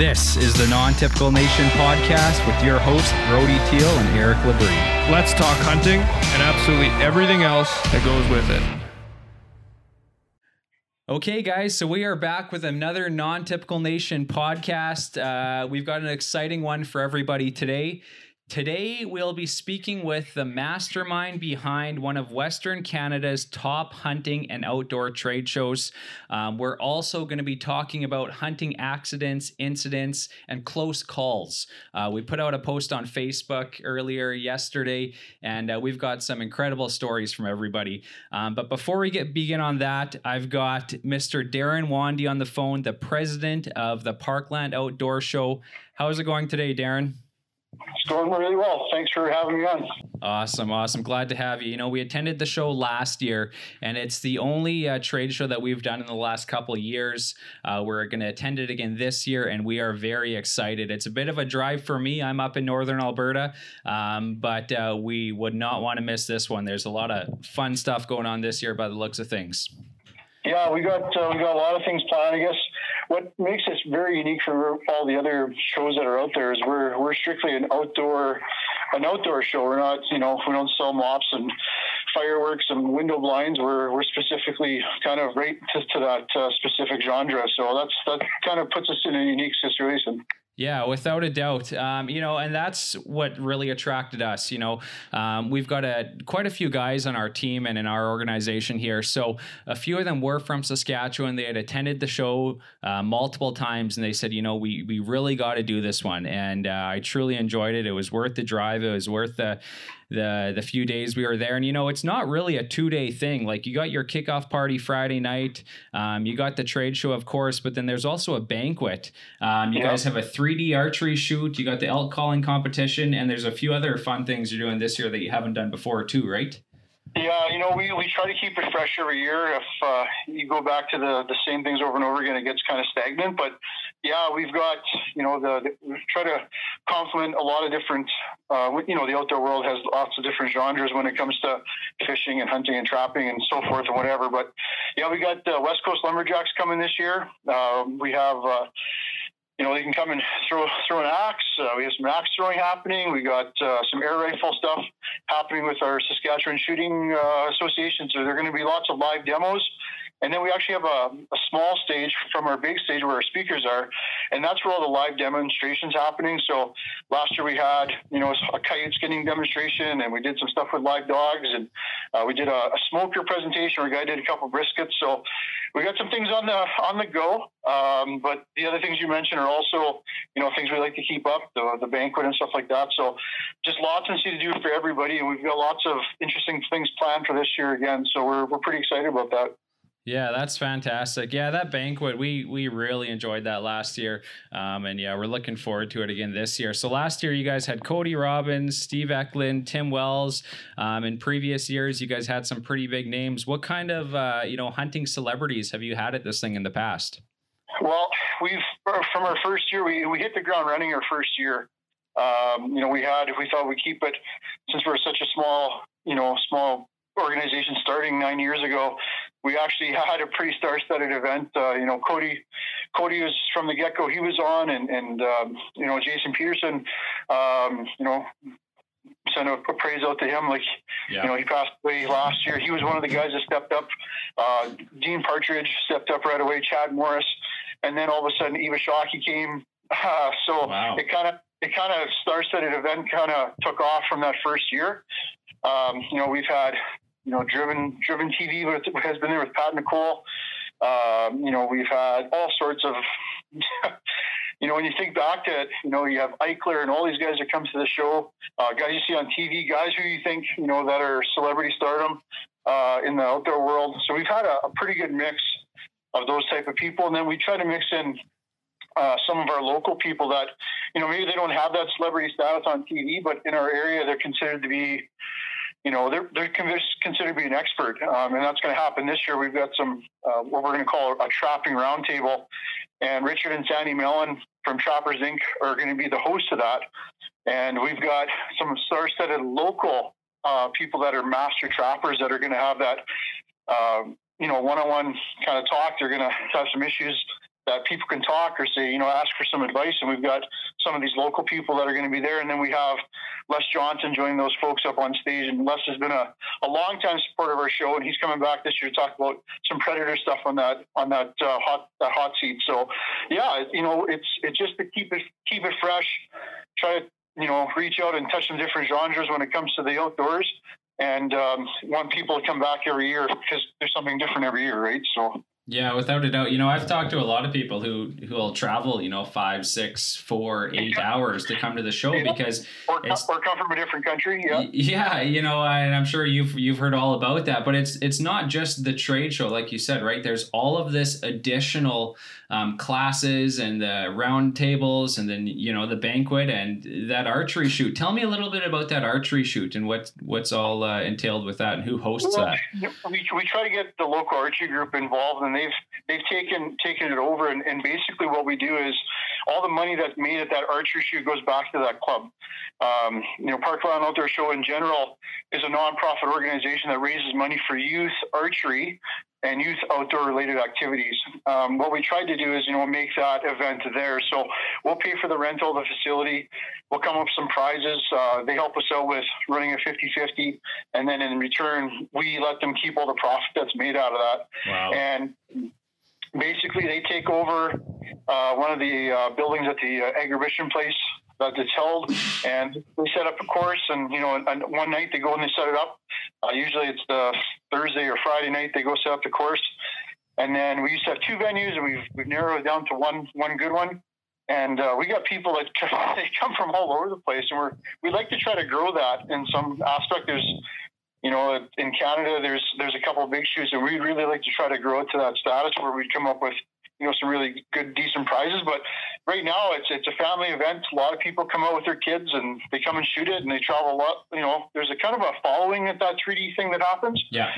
This is the Non Typical Nation podcast with your hosts, Brody Teal and Eric Labrie. Let's talk hunting and absolutely everything else that goes with it. Okay, guys, so we are back with another Non Typical Nation podcast. Uh, we've got an exciting one for everybody today. Today, we'll be speaking with the mastermind behind one of Western Canada's top hunting and outdoor trade shows. Um, we're also going to be talking about hunting accidents, incidents, and close calls. Uh, we put out a post on Facebook earlier yesterday, and uh, we've got some incredible stories from everybody. Um, but before we get begin on that, I've got Mr. Darren Wandy on the phone, the president of the Parkland Outdoor Show. How's it going today, Darren? It's going really well. Thanks for having me on. Awesome, awesome. Glad to have you. You know, we attended the show last year, and it's the only uh, trade show that we've done in the last couple of years. Uh, we're going to attend it again this year, and we are very excited. It's a bit of a drive for me. I'm up in northern Alberta, um, but uh, we would not want to miss this one. There's a lot of fun stuff going on this year by the looks of things. Yeah, we got uh, we got a lot of things planned. I guess what makes us very unique from all the other shows that are out there is we're we're strictly an outdoor an outdoor show. We're not you know we don't sell mops and fireworks and window blinds. We're we're specifically kind of right to, to that uh, specific genre. So that's that kind of puts us in a unique situation. Yeah, without a doubt. Um, you know, and that's what really attracted us. You know, um, we've got a quite a few guys on our team and in our organization here. So a few of them were from Saskatchewan. They had attended the show uh, multiple times, and they said, you know, we we really got to do this one. And uh, I truly enjoyed it. It was worth the drive. It was worth the the the few days we were there. And you know, it's not really a two day thing. Like you got your kickoff party Friday night, um, you got the trade show, of course, but then there's also a banquet. Um, you yeah. guys have a 3D archery shoot. You got the elk calling competition, and there's a few other fun things you're doing this year that you haven't done before too, right? Yeah, you know, we, we try to keep it fresh every year. If uh, you go back to the, the same things over and over again, it gets kind of stagnant. But yeah, we've got, you know, the, the try to complement a lot of different, uh, you know, the outdoor world has lots of different genres when it comes to fishing and hunting and trapping and so forth and whatever. But yeah, we got West Coast Lumberjacks coming this year. Uh, we have, uh, you know, they can come and throw throw an axe. Uh, we have some axe throwing happening. We got uh, some air rifle stuff happening with our Saskatchewan Shooting Association. So there are going to be lots of live demos. And then we actually have a, a, small stage from our big stage where our speakers are, and that's where all the live demonstrations happening. So last year we had, you know, a coyote skinning demonstration, and we did some stuff with live dogs, and uh, we did a, a, smoker presentation where a guy did a couple briskets. So we got some things on the on the go. Um, but the other things you mentioned are also, you know, things we like to keep up, the, the banquet and stuff like that. So just lots and see to do for everybody, and we've got lots of interesting things planned for this year again. So we're we're pretty excited about that. Yeah, that's fantastic. Yeah, that banquet we we really enjoyed that last year, um, and yeah, we're looking forward to it again this year. So last year you guys had Cody Robbins, Steve Ecklund, Tim Wells. Um, in previous years, you guys had some pretty big names. What kind of uh, you know hunting celebrities have you had at this thing in the past? Well, we've from our first year, we we hit the ground running our first year. Um, you know, we had we thought we'd keep it since we're such a small you know small organization starting nine years ago, we actually had a pretty star-studded event. Uh, you know, Cody, Cody was from the get-go. He was on, and and um, you know, Jason Peterson, um, you know, sent a, a, praise out to him. Like, yeah. you know, he passed away last year. He was one of the guys that stepped up. Uh, Dean Partridge stepped up right away. Chad Morris, and then all of a sudden, Eva Shockey came. Uh, so wow. it kind of it kind of star-studded event kind of took off from that first year. Um, you know, we've had you know, driven driven TV with, has been there with Pat Nicole. Um, you know, we've had all sorts of. you know, when you think back to it, you know, you have Eichler and all these guys that come to the show, uh, guys you see on TV, guys who you think, you know, that are celebrity stardom uh, in the outdoor world. So we've had a, a, pretty good mix of those type of people, and then we try to mix in uh, some of our local people that, you know, maybe they don't have that celebrity status on TV, but in our area they're considered to be you know, they're, they're considered to be an expert. Um, and that's going to happen this year. We've got some, uh, what we're going to call a trapping roundtable. And Richard and Sandy Mellon from Trappers Inc. are going to be the host of that. And we've got some star-studded local uh, people that are master trappers that are going to have that, um, you know, one-on-one kind of talk. They're going to have some issues that people can talk or say, you know, ask for some advice. And we've got some of these local people that are going to be there. And then we have Les Johnson joining those folks up on stage. And Les has been a, a long time supporter of our show, and he's coming back this year to talk about some predator stuff on that on that uh, hot that hot seat. So, yeah, you know, it's it's just to keep it keep it fresh. Try to you know reach out and touch some different genres when it comes to the outdoors and um, want people to come back every year because there's something different every year, right? So yeah, without a doubt. You know, I've talked to a lot of people who who will travel, you know, five, six, four, eight hours to come to the show because or, it's, or come from a different country. Yeah, yeah. You know, and I'm sure you've you've heard all about that. But it's it's not just the trade show, like you said, right? There's all of this additional um, classes and the round tables, and then you know the banquet and that archery shoot. Tell me a little bit about that archery shoot and what what's all uh, entailed with that, and who hosts well, that. We we try to get the local archery group involved, and they've they've taken taken it over, and, and basically what we do is all the money that's made at that archery shoot goes back to that club. Um, you know, Parkland Outdoor Show in general is a nonprofit organization that raises money for youth archery and youth outdoor related activities. Um, what we tried to do is, you know, make that event there. So we'll pay for the rental of the facility. We'll come up with some prizes. Uh, they help us out with running a 50-50. And then in return, we let them keep all the profit that's made out of that. Wow. And basically they take over uh, one of the uh, buildings at the uh, exhibition place that it's held, and they set up a course. And you know, and one night they go and they set it up. Uh, usually it's the Thursday or Friday night they go set up the course, and then we used to have two venues, and we've we've narrowed it down to one one good one. And uh, we got people that they come from all over the place, and we're we like to try to grow that in some aspect. There's you know, in Canada, there's there's a couple of big shoots, and we'd really like to try to grow it to that status where we'd come up with you know some really good decent prizes but right now it's it's a family event. A lot of people come out with their kids and they come and shoot it and they travel a lot you know there's a kind of a following at that 3d thing that happens. Yeah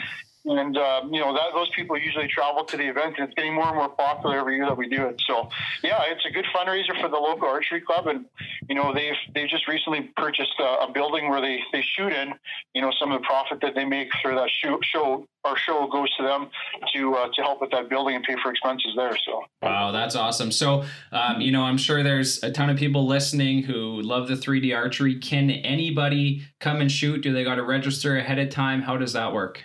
and uh, you know that those people usually travel to the event, and it's getting more and more popular every year that we do it. So, yeah, it's a good fundraiser for the local archery club, and you know they've they've just recently purchased a, a building where they they shoot in. You know, some of the profit that they make through that show, show our show goes to them to uh, to help with that building and pay for expenses there. So wow, that's awesome. So um, you know, I'm sure there's a ton of people listening who love the 3D archery. Can anybody come and shoot? Do they got to register ahead of time? How does that work?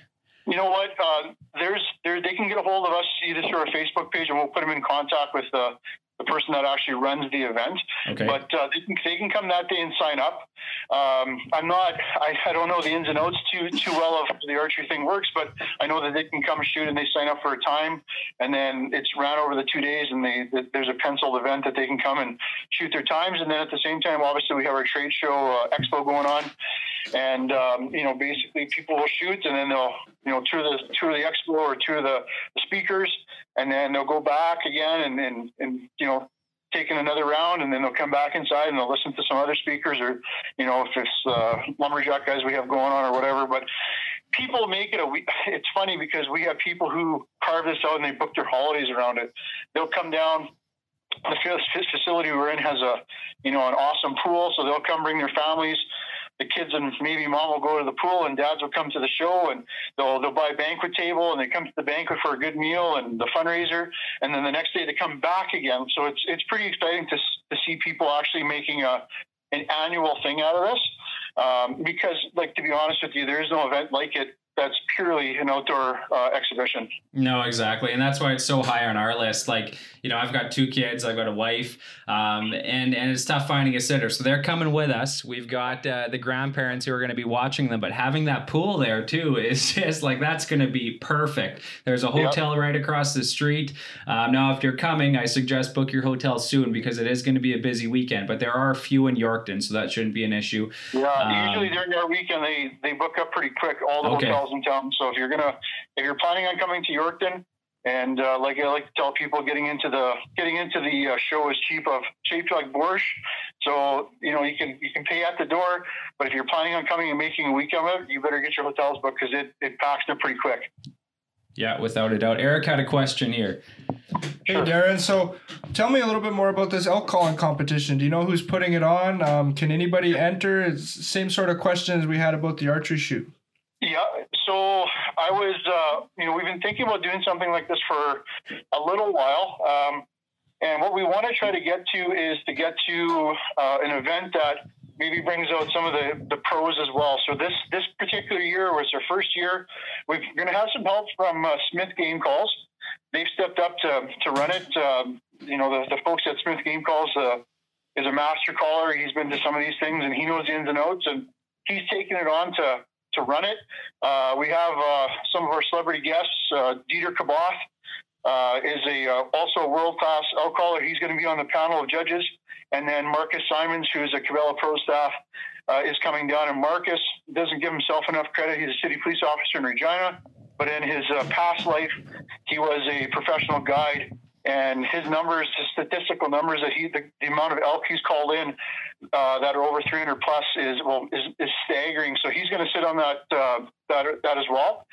You know what? Uh, there's there they can get a hold of us either through our Facebook page, and we'll put them in contact with the the person that actually runs the event. Okay. But uh, they, can, they can come that day and sign up. Um, I'm not, I, I don't know the ins and outs too too well of the archery thing works, but I know that they can come shoot and they sign up for a time, and then it's ran over the two days, and they, there's a penciled event that they can come and shoot their times, and then at the same time, obviously we have our trade show uh, expo going on, and um, you know basically people will shoot, and then they'll you know to the to the expo or to the, the speakers, and then they'll go back again and and, and you know taking another round and then they'll come back inside and they'll listen to some other speakers or you know if it's uh, lumberjack guys we have going on or whatever. But people make it a week it's funny because we have people who carve this out and they book their holidays around it. They'll come down the facility we're in has a you know an awesome pool so they'll come bring their families the kids and maybe mom will go to the pool and dads will come to the show and they'll they'll buy a banquet table and they come to the banquet for a good meal and the fundraiser and then the next day they come back again. So it's it's pretty exciting to to see people actually making a an annual thing out of this um, because like to be honest with you, there is no event like it that's purely an outdoor uh, exhibition. No, exactly, and that's why it's so high on our list. Like, you know, I've got two kids, I've got a wife, um, and and it's tough finding a sitter. So they're coming with us. We've got uh, the grandparents who are going to be watching them, but having that pool there too is just like that's going to be perfect. There's a hotel yep. right across the street. Um, now, if you're coming, I suggest book your hotel soon because it is going to be a busy weekend. But there are a few in Yorkton, so that shouldn't be an issue. Yeah, um, usually during our weekend they they book up pretty quick. All the okay. hotels in town. So if you're gonna, if you're planning on coming to Yorkton, and uh, like I like to tell people, getting into the getting into the uh, show is cheap of cheap like borscht. So you know you can you can pay at the door, but if you're planning on coming and making a week of it, you better get your hotels booked because it it packs there pretty quick. Yeah, without a doubt. Eric had a question here. Hey, Darren. So tell me a little bit more about this elk calling competition. Do you know who's putting it on? Um, can anybody enter? It's same sort of questions we had about the archery shoot. Yeah, so I was, uh, you know, we've been thinking about doing something like this for a little while. Um, And what we want to try to get to is to get to uh, an event that maybe brings out some of the, the pros as well. So this this particular year was our first year. We're going to have some help from uh, Smith Game Calls. They've stepped up to, to run it. Um, you know, the, the folks at Smith Game Calls uh, is a master caller. He's been to some of these things and he knows the ins and outs, and he's taken it on to to run it. Uh, we have uh, some of our celebrity guests. Uh, Dieter Kaboth uh, is a also a world class caller. He's going to be on the panel of judges. And then Marcus Simons, who is a Cabela Pro staff, is coming down. And Marcus doesn't give himself enough credit. He's a city police officer in Regina, but in his past life, he was a professional guide. And his numbers, his statistical numbers that he, the, the amount of elk he's called in uh, that are over 300 plus is well is, is staggering. So he's going to sit on that uh, that that as well.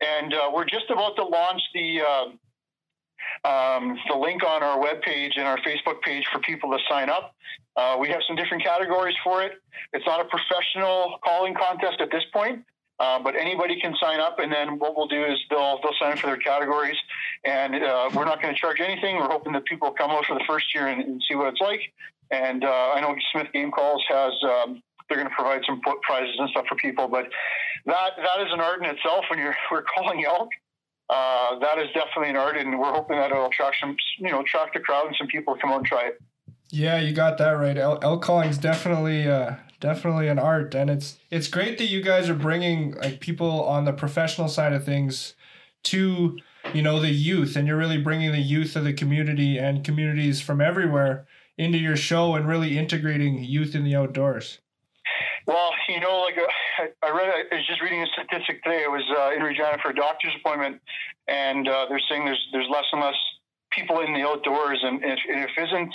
And uh, we're just about to launch the uh, um, the link on our webpage and our Facebook page for people to sign up. Uh, we have some different categories for it. It's not a professional calling contest at this point, uh, but anybody can sign up. And then what we'll do is they'll they'll sign up for their categories, and uh, we're not going to charge anything. We're hoping that people come out for the first year and, and see what it's like. And uh, I know Smith Game Calls has. Um, they're going to provide some prizes and stuff for people, but that that is an art in itself. When you're we're calling elk, uh, that is definitely an art, and we're hoping that it'll attract some, you know, attract the crowd and some people come out and try it. Yeah, you got that right. Elk, calling is definitely uh, definitely an art, and it's it's great that you guys are bringing like people on the professional side of things to you know the youth, and you're really bringing the youth of the community and communities from everywhere into your show and really integrating youth in the outdoors. Well, you know, like uh, I read, I was just reading a statistic today. I was uh, in Regina for a doctor's appointment, and uh, they're saying there's there's less and less people in the outdoors, and if, if it isn't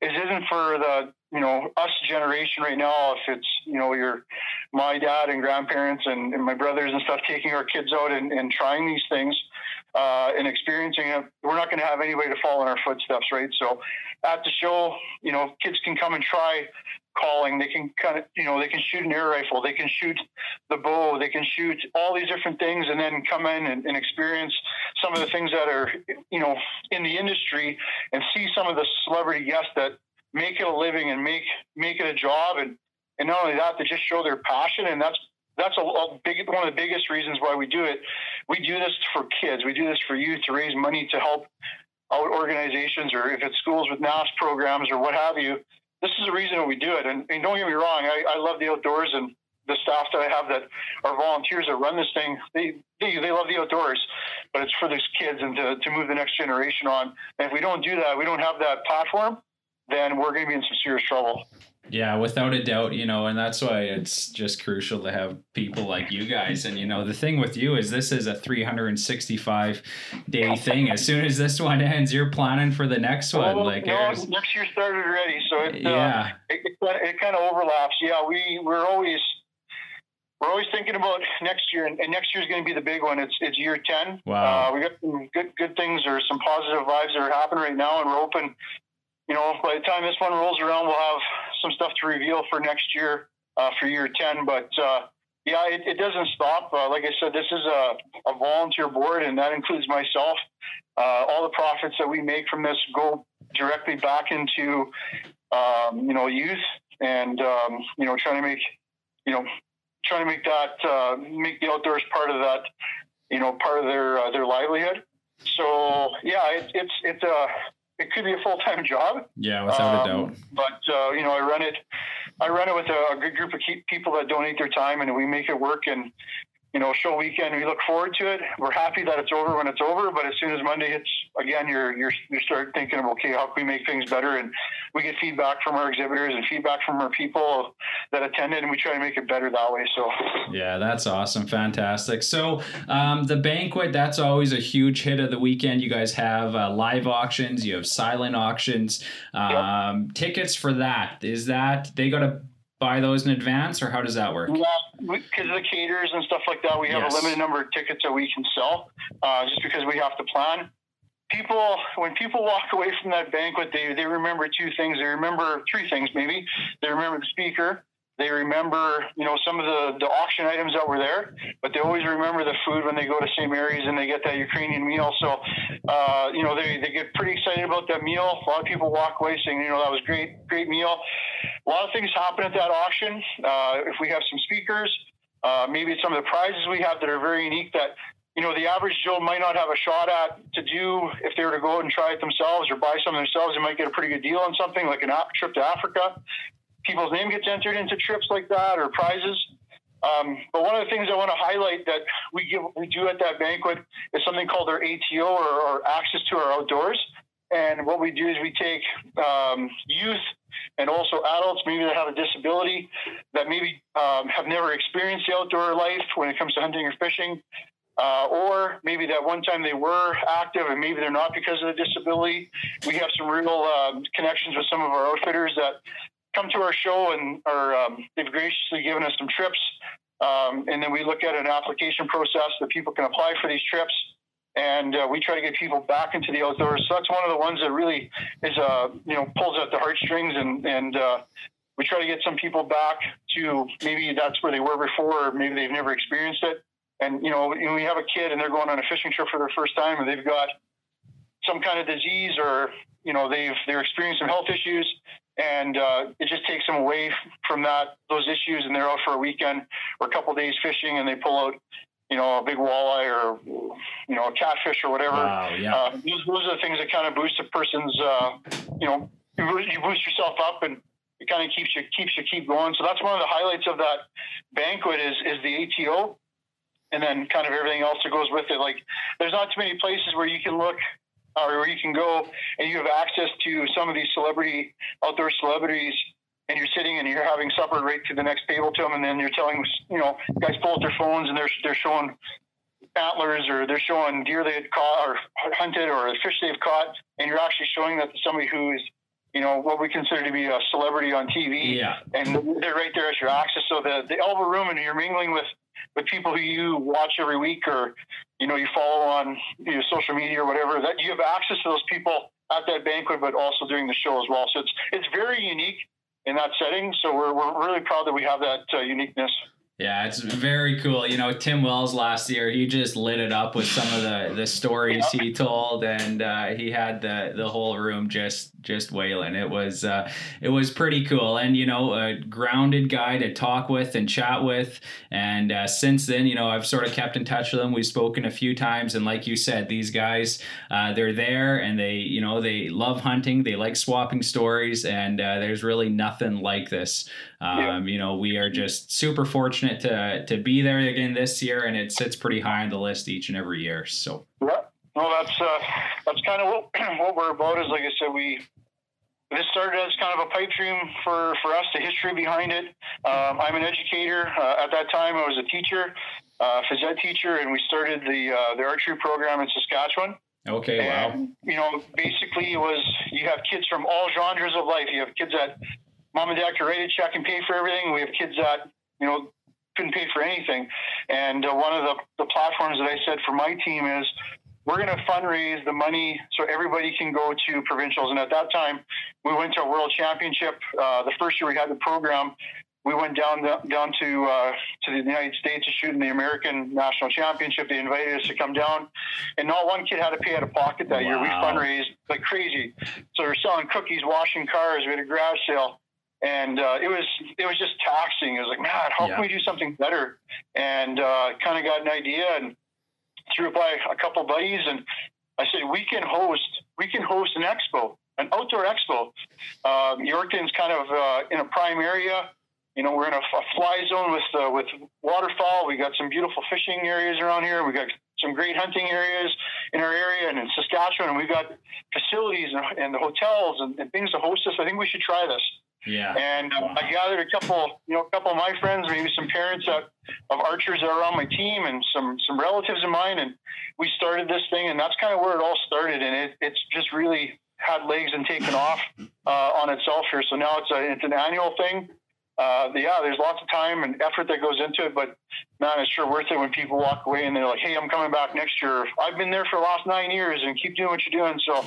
it isn't for the you know us generation right now. If it's you know your my dad and grandparents and, and my brothers and stuff taking our kids out and, and trying these things uh, and experiencing it, we're not going to have anybody to follow in our footsteps, right? So at the show, you know, kids can come and try calling. They can kind of, you know, they can shoot an air rifle, they can shoot the bow, they can shoot all these different things, and then come in and, and, experience some of the things that are, you know, in the industry, and see some of the celebrity guests that make it a living and make make it a job, and and not only that, they just show their passion, and that's that's a, a, big one of the biggest reasons why we do it. We do this for kids. We do this for youth to raise money to help out organizations, or if it's schools with NAS programs or what have you this is the reason we do it. And, and don't get me wrong, I, I love the outdoors and the staff that I have that are volunteers that run this thing, they, they, they love the outdoors, but it's for these kids and to, to move the next generation on. And if we don't do that, we don't have that platform, then we're going to be in some serious trouble. Yeah, without a doubt, you know, and that's why it's just crucial to have people like you guys. And you know, the thing with you is this is a 365 day thing. As soon as this one ends, you're planning for the next one. Well, like no, next year started already, so it, uh, yeah, uh, it, it, it kind of overlaps. Yeah, we we're always we're always thinking about next year, and, and next year is going to be the big one. It's it's year ten. Wow. Uh, we got some good good things or some positive vibes that are happening right now, and we're hoping you know, by the time this one rolls around, we'll have some stuff to reveal for next year, uh, for year 10. But uh, yeah, it, it, doesn't stop. Uh, like I said, this is a, a, volunteer board, and that includes myself. Uh, all the profits that we make from this go directly back into, um, you know, youth and, um, you know, trying to make, you know, trying to make that, uh, make the outdoors part of that, you know, part of their, uh, their livelihood. So yeah, it, it's, it's a, it could be a full time job. Yeah, without um, a doubt. But uh, you know, I run it. I run it with a, a good group of people that donate their time, and we make it work. And you know, show weekend. We look forward to it. We're happy that it's over when it's over. But as soon as Monday hits, again, you're you're you start thinking of okay, how can we make things better? And we get feedback from our exhibitors and feedback from our people that attended, and we try to make it better that way. So yeah, that's awesome, fantastic. So um, the banquet, that's always a huge hit of the weekend. You guys have uh, live auctions, you have silent auctions. Um, yep. Tickets for that is that they got to buy those in advance, or how does that work? Yeah, because of the caterers and stuff like that, we have yes. a limited number of tickets that we can sell, uh, just because we have to plan. People, when people walk away from that banquet, they they remember two things. They remember three things, maybe. They remember the speaker. They remember, you know, some of the, the auction items that were there, but they always remember the food when they go to St. Mary's and they get that Ukrainian meal. So, uh, you know, they, they get pretty excited about that meal. A lot of people walk away saying, you know, that was great, great meal. A lot of things happen at that auction. Uh, if we have some speakers, uh, maybe some of the prizes we have that are very unique that you know, the average Joe might not have a shot at to do if they were to go out and try it themselves or buy something themselves. They might get a pretty good deal on something like an trip to Africa. People's name gets entered into trips like that or prizes. Um, but one of the things I want to highlight that we give, we do at that banquet is something called our ATO or, or access to our outdoors. And what we do is we take um, youth and also adults, maybe that have a disability, that maybe um, have never experienced the outdoor life when it comes to hunting or fishing, uh, or maybe that one time they were active and maybe they're not because of the disability. We have some real uh, connections with some of our outfitters that come to our show and are um, they've graciously given us some trips. Um, and then we look at an application process that people can apply for these trips. And uh, we try to get people back into the outdoors. So that's one of the ones that really is, uh, you know, pulls at the heartstrings and, and uh, we try to get some people back to maybe that's where they were before, or maybe they've never experienced it and you know when we have a kid and they're going on a fishing trip for their first time and they've got some kind of disease or you know they've they're experiencing some health issues and uh, it just takes them away from that those issues and they're out for a weekend or a couple days fishing and they pull out you know a big walleye or you know a catfish or whatever wow, yeah. uh, those, those are the things that kind of boost a person's uh, you know you boost yourself up and it kind of keeps you keeps you keep going so that's one of the highlights of that banquet is is the ATO and then kind of everything else that goes with it. Like there's not too many places where you can look or where you can go and you have access to some of these celebrity outdoor celebrities and you're sitting and you're having supper right to the next table to them and then you're telling you know guys pull out their phones and they're they're showing antlers or they're showing deer they had caught or hunted or a fish they've caught and you're actually showing that to somebody who's you know what we consider to be a celebrity on TV yeah. and they're right there at your access so the the elbow room and you're mingling with with people who you watch every week or you know you follow on your social media or whatever that you have access to those people at that banquet but also during the show as well. So it's it's very unique in that setting. So we're, we're really proud that we have that uh, uniqueness yeah, it's very cool. You know, Tim Wells last year, he just lit it up with some of the, the stories he told, and uh, he had the, the whole room just just wailing. It was uh, it was pretty cool, and you know, a grounded guy to talk with and chat with. And uh, since then, you know, I've sort of kept in touch with him. We've spoken a few times, and like you said, these guys, uh, they're there, and they you know they love hunting. They like swapping stories, and uh, there's really nothing like this. Um, yeah. You know, we are just super fortunate to to be there again this year, and it sits pretty high on the list each and every year. So. Yeah. Well, that's uh, that's kind of what, what we're about. Is like I said, we this started as kind of a pipe dream for, for us, the history behind it. Um, I'm an educator. Uh, at that time, I was a teacher, uh, phys ed teacher, and we started the uh, the archery program in Saskatchewan. Okay, and, wow. You know, basically, it was you have kids from all genres of life. You have kids that mom and dad can write a check and pay for everything. We have kids that you know couldn't pay for anything. And uh, one of the, the platforms that I said for my team is we're going to fundraise the money so everybody can go to provincials. And at that time, we went to a world championship. Uh, the first year we had the program, we went down down to uh, to the United States to shoot in the American National Championship. They invited us to come down, and not one kid had to pay out of pocket that wow. year. We fundraised like crazy. So we are selling cookies, washing cars. We had a garage sale and uh, it was it was just taxing. It was like, man, how yeah. can we do something better? And uh, kind of got an idea and threw it by a couple buddies, and I said we can host we can host an expo, an outdoor expo. Um, Yorkton's kind of uh, in a prime area. You know, we're in a, a fly zone with uh, with waterfowl. We got some beautiful fishing areas around here. We got some great hunting areas in our area and in Saskatchewan, and we've got facilities and, and the hotels and, and things to host us. I think we should try this. Yeah. And uh, wow. I gathered a couple, you know, a couple of my friends, maybe some parents of, of archers that are on my team, and some some relatives of mine, and we started this thing, and that's kind of where it all started, and it, it's just really had legs and taken off uh, on itself here. So now it's a it's an annual thing. Uh, yeah, there's lots of time and effort that goes into it, but man, it's sure worth it when people walk away and they're like, "Hey, I'm coming back next year. I've been there for the last nine years, and keep doing what you're doing." So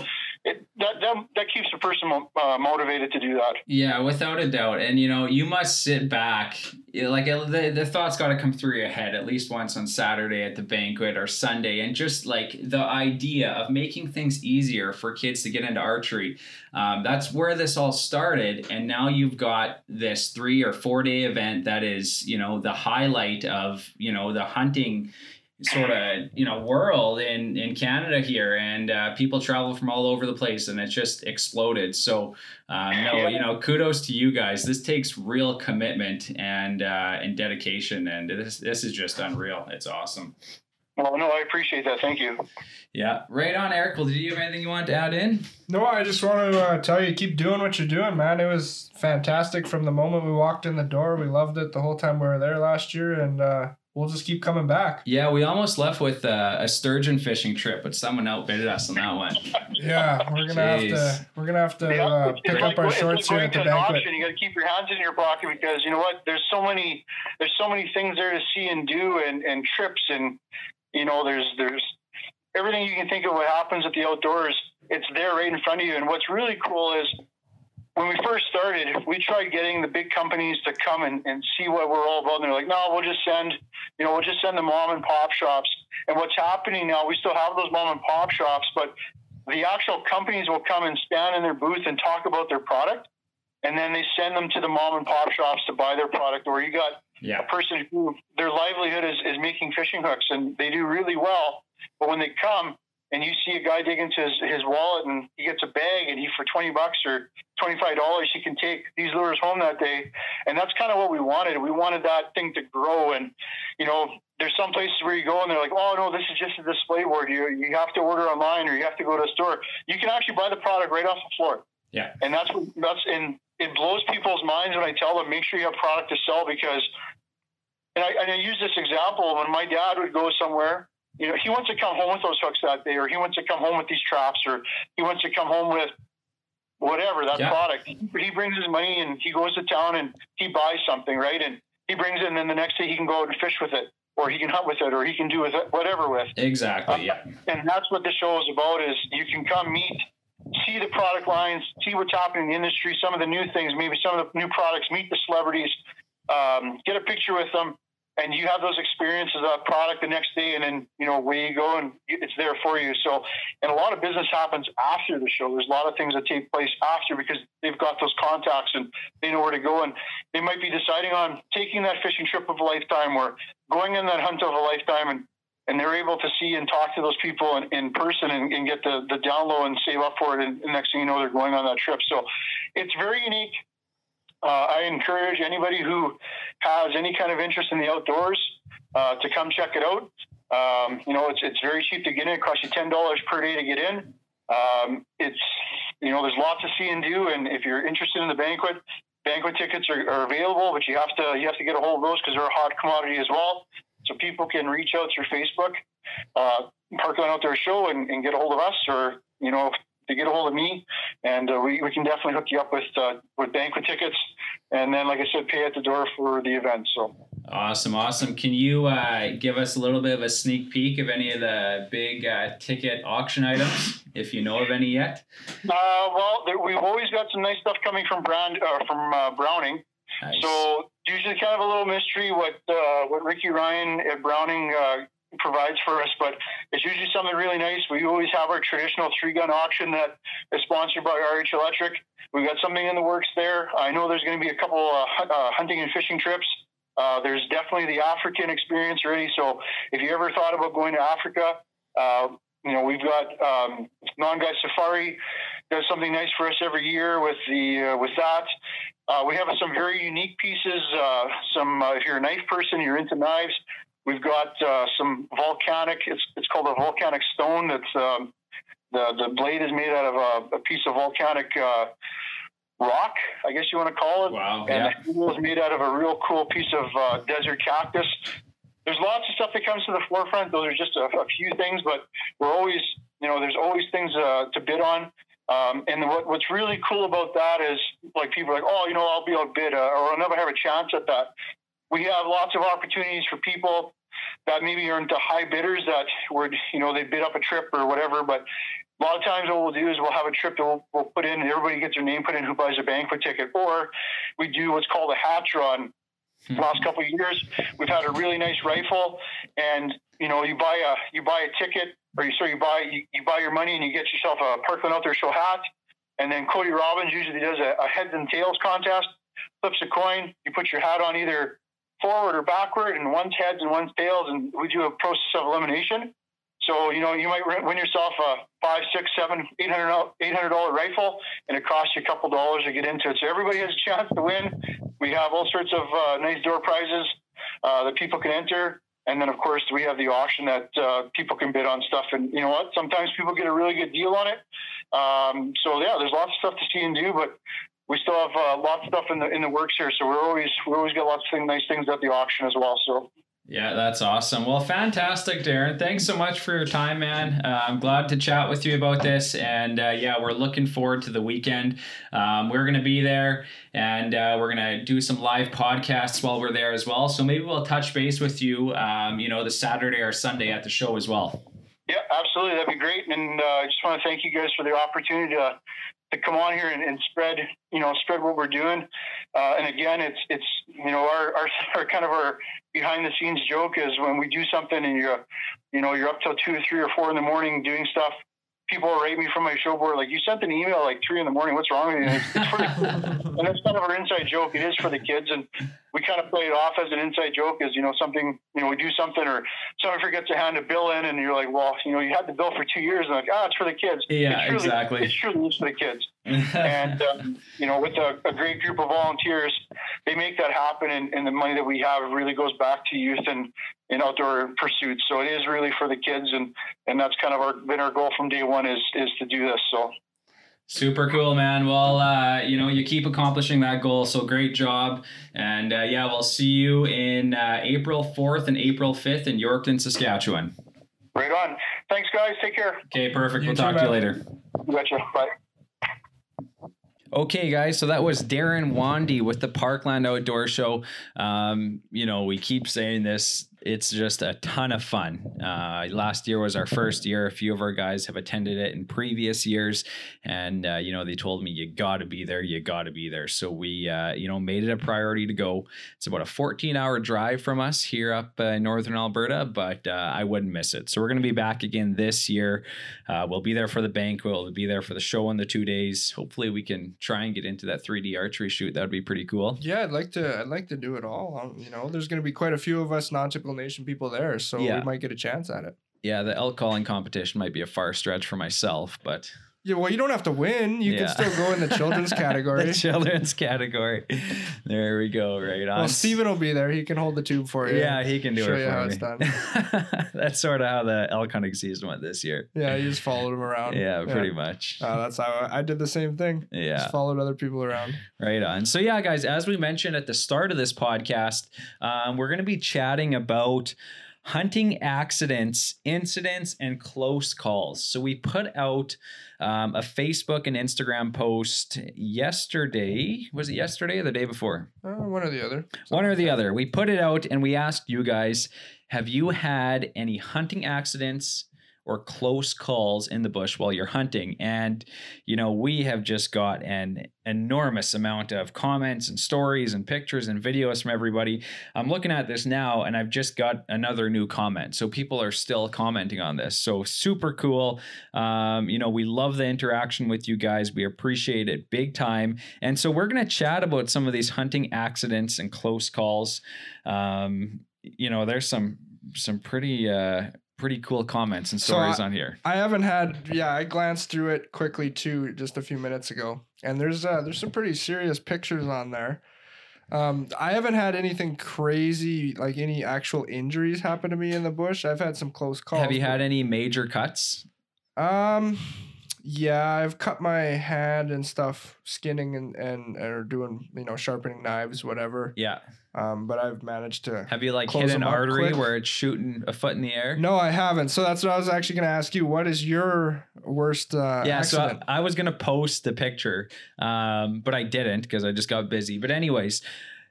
it, that, that that keeps the person uh, motivated to do that. Yeah, without a doubt. And you know, you must sit back. Like the the thoughts got to come through your head at least once on Saturday at the banquet or Sunday, and just like the idea of making things easier for kids to get into archery. Um, that's where this all started, and now you've got this three or four day event that is, you know, the highlight of you know the hunting sort of you know world in in Canada here, and uh, people travel from all over the place, and it's just exploded. So um, no, you know, kudos to you guys. This takes real commitment and uh, and dedication, and this this is just unreal. It's awesome. Well, no, I appreciate that. Thank you. Yeah, right on, Eric. Well, did you have anything you want to add in? No, I just want to uh, tell you, keep doing what you're doing, man. It was fantastic from the moment we walked in the door. We loved it the whole time we were there last year, and uh, we'll just keep coming back. Yeah, we almost left with uh, a sturgeon fishing trip, but someone outbid us on that one. yeah, we're gonna Jeez. have to we're gonna have to uh, pick like, up our shorts here at the banquet. Auction, you got to keep your hands in your pocket because you know what? There's so many there's so many things there to see and do, and and trips, and you know there's there's everything you can think of what happens at the outdoors. It's there right in front of you, and what's really cool is when we first started, we tried getting the big companies to come and, and see what we're all about. And they're like, no, we'll just send, you know, we'll just send the mom and pop shops. And what's happening now, we still have those mom and pop shops, but the actual companies will come and stand in their booth and talk about their product. And then they send them to the mom and pop shops to buy their product. Or you got yeah. a person who their livelihood is, is making fishing hooks and they do really well. But when they come, and you see a guy dig into his, his wallet and he gets a bag and he for 20 bucks or $25 he can take these lures home that day. And that's kind of what we wanted. We wanted that thing to grow. And you know there's some places where you go and they're like oh no this is just a display board. You you have to order online or you have to go to a store. You can actually buy the product right off the floor. Yeah. And that's what that's and it blows people's minds when I tell them make sure you have product to sell because and I, and I use this example when my dad would go somewhere you know, he wants to come home with those hooks that day, or he wants to come home with these traps, or he wants to come home with whatever that yeah. product. He brings his money and he goes to town and he buys something, right? And he brings it, and then the next day he can go out and fish with it, or he can hunt with it, or he can do with it, whatever with. Exactly. Uh, yeah. And that's what the show is about: is you can come meet. See the product lines, see what's happening in the industry, some of the new things, maybe some of the new products, meet the celebrities, um, get a picture with them, and you have those experiences of product the next day and then you know where you go and it's there for you so and a lot of business happens after the show there's a lot of things that take place after because they've got those contacts and they know where to go and they might be deciding on taking that fishing trip of a lifetime or going in that hunt of a lifetime and and they're able to see and talk to those people in, in person and, and, get the, the down low and save up for it. And, and next thing you know, they're going on that trip. So it's very unique. Uh, I encourage anybody who has any kind of interest in the outdoors uh, to come check it out. Um, you know, it's it's very cheap to get in. It costs you ten dollars per day to get in. Um, it's you know, there's lots to see and do, and if you're interested in the banquet, banquet tickets are, are available, but you have to you have to get a hold of those because they're a hot commodity as well. So people can reach out through Facebook, uh, Parkland Outdoor Show, and, and get a hold of us, or you know, to get a hold of me, and uh, we, we can definitely hook you up with uh, with banquet tickets, and then like I said, pay at the door for the event. So awesome, awesome. Can you uh, give us a little bit of a sneak peek of any of the big uh, ticket auction items, if you know of any yet? Uh, well, there, we've always got some nice stuff coming from Brand uh, from Browning. Nice. So usually kind of a little mystery what what Ricky Ryan at Browning provides for us, but it's usually something really nice. We always have our traditional three gun auction that is sponsored by RH Electric. We've got something in the works there. I know there's going to be a couple uh, uh, hunting and fishing trips. Uh, there's definitely the African experience already. So if you ever thought about going to Africa, uh, you know we've got um, Non-Guy Safari does something nice for us every year with the uh, with that. Uh, we have some very unique pieces. some if you're a knife person, you're into knives. We've got uh, some volcanic. It's it's called a volcanic stone. That's um, the the blade is made out of a, a piece of volcanic uh, rock, I guess you want to call it. Wow. And yeah. the handle is made out of a real cool piece of uh, desert cactus. There's lots of stuff that comes to the forefront. Those are just a, a few things, but we're always, you know, there's always things uh, to bid on. Um, and what, what's really cool about that is like people are like, oh, you know, I'll be outbid uh, or I'll never have a chance at that. We have lots of opportunities for people that maybe aren't the high bidders that would, you know, they bid up a trip or whatever, but a lot of times what we'll do is we'll have a trip that we'll, we'll put in and everybody gets their name put in who buys a banquet ticket or we do what's called a hatch run Hmm. last couple of years we've had a really nice rifle and you know you buy a you buy a ticket or you so you buy you, you buy your money and you get yourself a Parkland Outdoor Show hat and then cody robbins usually does a, a heads and tails contest flips a coin you put your hat on either forward or backward and one's heads and one's tails and we do a process of elimination so you know you might win yourself a five, six, seven, eight hundred, eight hundred dollar rifle, and it costs you a couple dollars to get into it. So everybody has a chance to win. We have all sorts of uh, nice door prizes uh, that people can enter, and then of course we have the auction that uh, people can bid on stuff. And you know what? Sometimes people get a really good deal on it. Um, so yeah, there's lots of stuff to see and do, but we still have uh, lots of stuff in the in the works here. So we're always we always get lots of things, nice things at the auction as well. So Yeah, that's awesome. Well, fantastic, Darren. Thanks so much for your time, man. Uh, I'm glad to chat with you about this. And uh, yeah, we're looking forward to the weekend. Um, we're going to be there and uh, we're going to do some live podcasts while we're there as well. So maybe we'll touch base with you, um, you know, the Saturday or Sunday at the show as well. Yeah, absolutely. That'd be great. And uh, I just want to thank you guys for the opportunity to to come on here and, and spread, you know, spread what we're doing. Uh, and again, it's it's you know our, our our kind of our behind the scenes joke is when we do something and you're you know you're up till two or three or four in the morning doing stuff. People rate me from my show board like you sent an email like three in the morning. What's wrong with you? It's, it's for the, and that's kind of our inside joke. It is for the kids, and we kind of play it off as an inside joke, as you know something. You know, we do something or someone forgets to hand a bill in, and you're like, well, you know, you had the bill for two years, and like, ah, it's for the kids. Yeah, it's truly, exactly. It's truly is for the kids and um, you know, with a, a, great group of volunteers, they make that happen, and, and, the money that we have really goes back to youth and, and outdoor pursuits. So it is really for the kids, and and that's kind of our been our goal from day one is is to do this. So. Super cool, man. Well, uh, you know, you keep accomplishing that goal, so great job. And uh, yeah, we'll see you in uh, April 4th and April 5th in Yorkton, Saskatchewan. Right on. Thanks, guys. Take care. Okay, perfect. You we'll too, talk to you later. You betcha. Bye. Okay, guys, so that was Darren Wandy with the Parkland Outdoor Show. Um, you know, we keep saying this, it's just a ton of fun. Uh, last year was our first year. A few of our guys have attended it in previous years, and uh, you know, they told me you got to be there, you got to be there. So we, uh, you know, made it a priority to go. It's about a 14-hour drive from us here up uh, in northern Alberta, but uh, I wouldn't miss it. So we're going to be back again this year. Uh, we'll be there for the banquet. We'll be there for the show in the two days. Hopefully, we can try and get into that 3D archery shoot. That would be pretty cool. Yeah, I'd like to. I'd like to do it all. Um, you know, there's going to be quite a few of us non-typical nation people there, so Yeah. we might get a chance at it. Yeah, the elk calling competition might be a far stretch for myself, but Yeah, well, you don't have to win. You Yeah. can still go in the children's category. the children's category. There we go. Right on. well, Steven will be there. He can hold the tube for you. Yeah, he can do Show it you for how me. it's done. That's sort of how the elk hunting season went this year. Yeah, you just followed him around. Yeah, pretty much. Uh, that's how I, I did the same thing. Yeah. Just followed other people around. Right on. So, yeah, guys, as we mentioned at the start of this podcast, um, we're going to be chatting about hunting accidents, incidents, and close calls. So, we put out um, a Facebook and Instagram post yesterday. Was it yesterday or the day before? Uh, one or the other. One or the other. We put it out and we asked you guys have you had any hunting accidents? Or close calls in the bush while you're hunting. And, you know, we have just got an enormous amount of comments and stories and pictures and videos from everybody. I'm looking at this now and I've just got another new comment. So people are still commenting on this. So super cool. Um, you know, we love the interaction with you guys. We appreciate it big time. And so we're going to chat about some of these hunting accidents and close calls. Um, you know, there's some some pretty uh pretty cool comments and So stories I- on here. I haven't had. Yeah, I glanced through it quickly too, just a few minutes ago, and there's uh, there's some pretty serious pictures on there. Um, I haven't had anything crazy like any actual injuries happen to me in the bush. I've had some close calls. Have you had any major cuts? Um, yeah, I've cut my hand and stuff, skinning and and or doing you know sharpening knives, whatever. Yeah. Um, but I've managed to. Have you like hit an artery where it's shooting a foot in the air? No, I haven't. So that's what I was actually going to ask you. What is your worst uh, yeah, accident? so I, I was gonna post the picture, um, but I didn't because I just got busy. But anyways,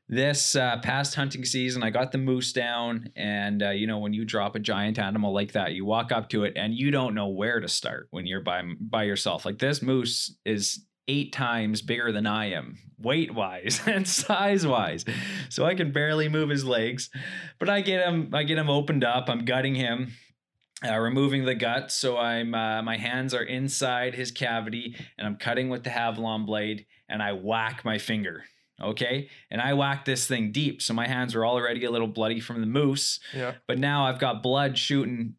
this uh, past hunting season, I got the moose down, and uh, you know when you drop a giant animal like that, you walk up to it and you don't know where to start when you're by by yourself. Like this moose is eight times bigger than I am, weight wise and size wise, so I can barely move his legs. But I get him, I get him opened up. I'm gutting him. Uh, removing the gut, so I'm uh, my hands are inside his cavity, and I'm cutting with the Havalon blade, and I whack my finger okay and i whacked this thing deep so my hands were already a little bloody from the moose Yeah. but now i've got blood shooting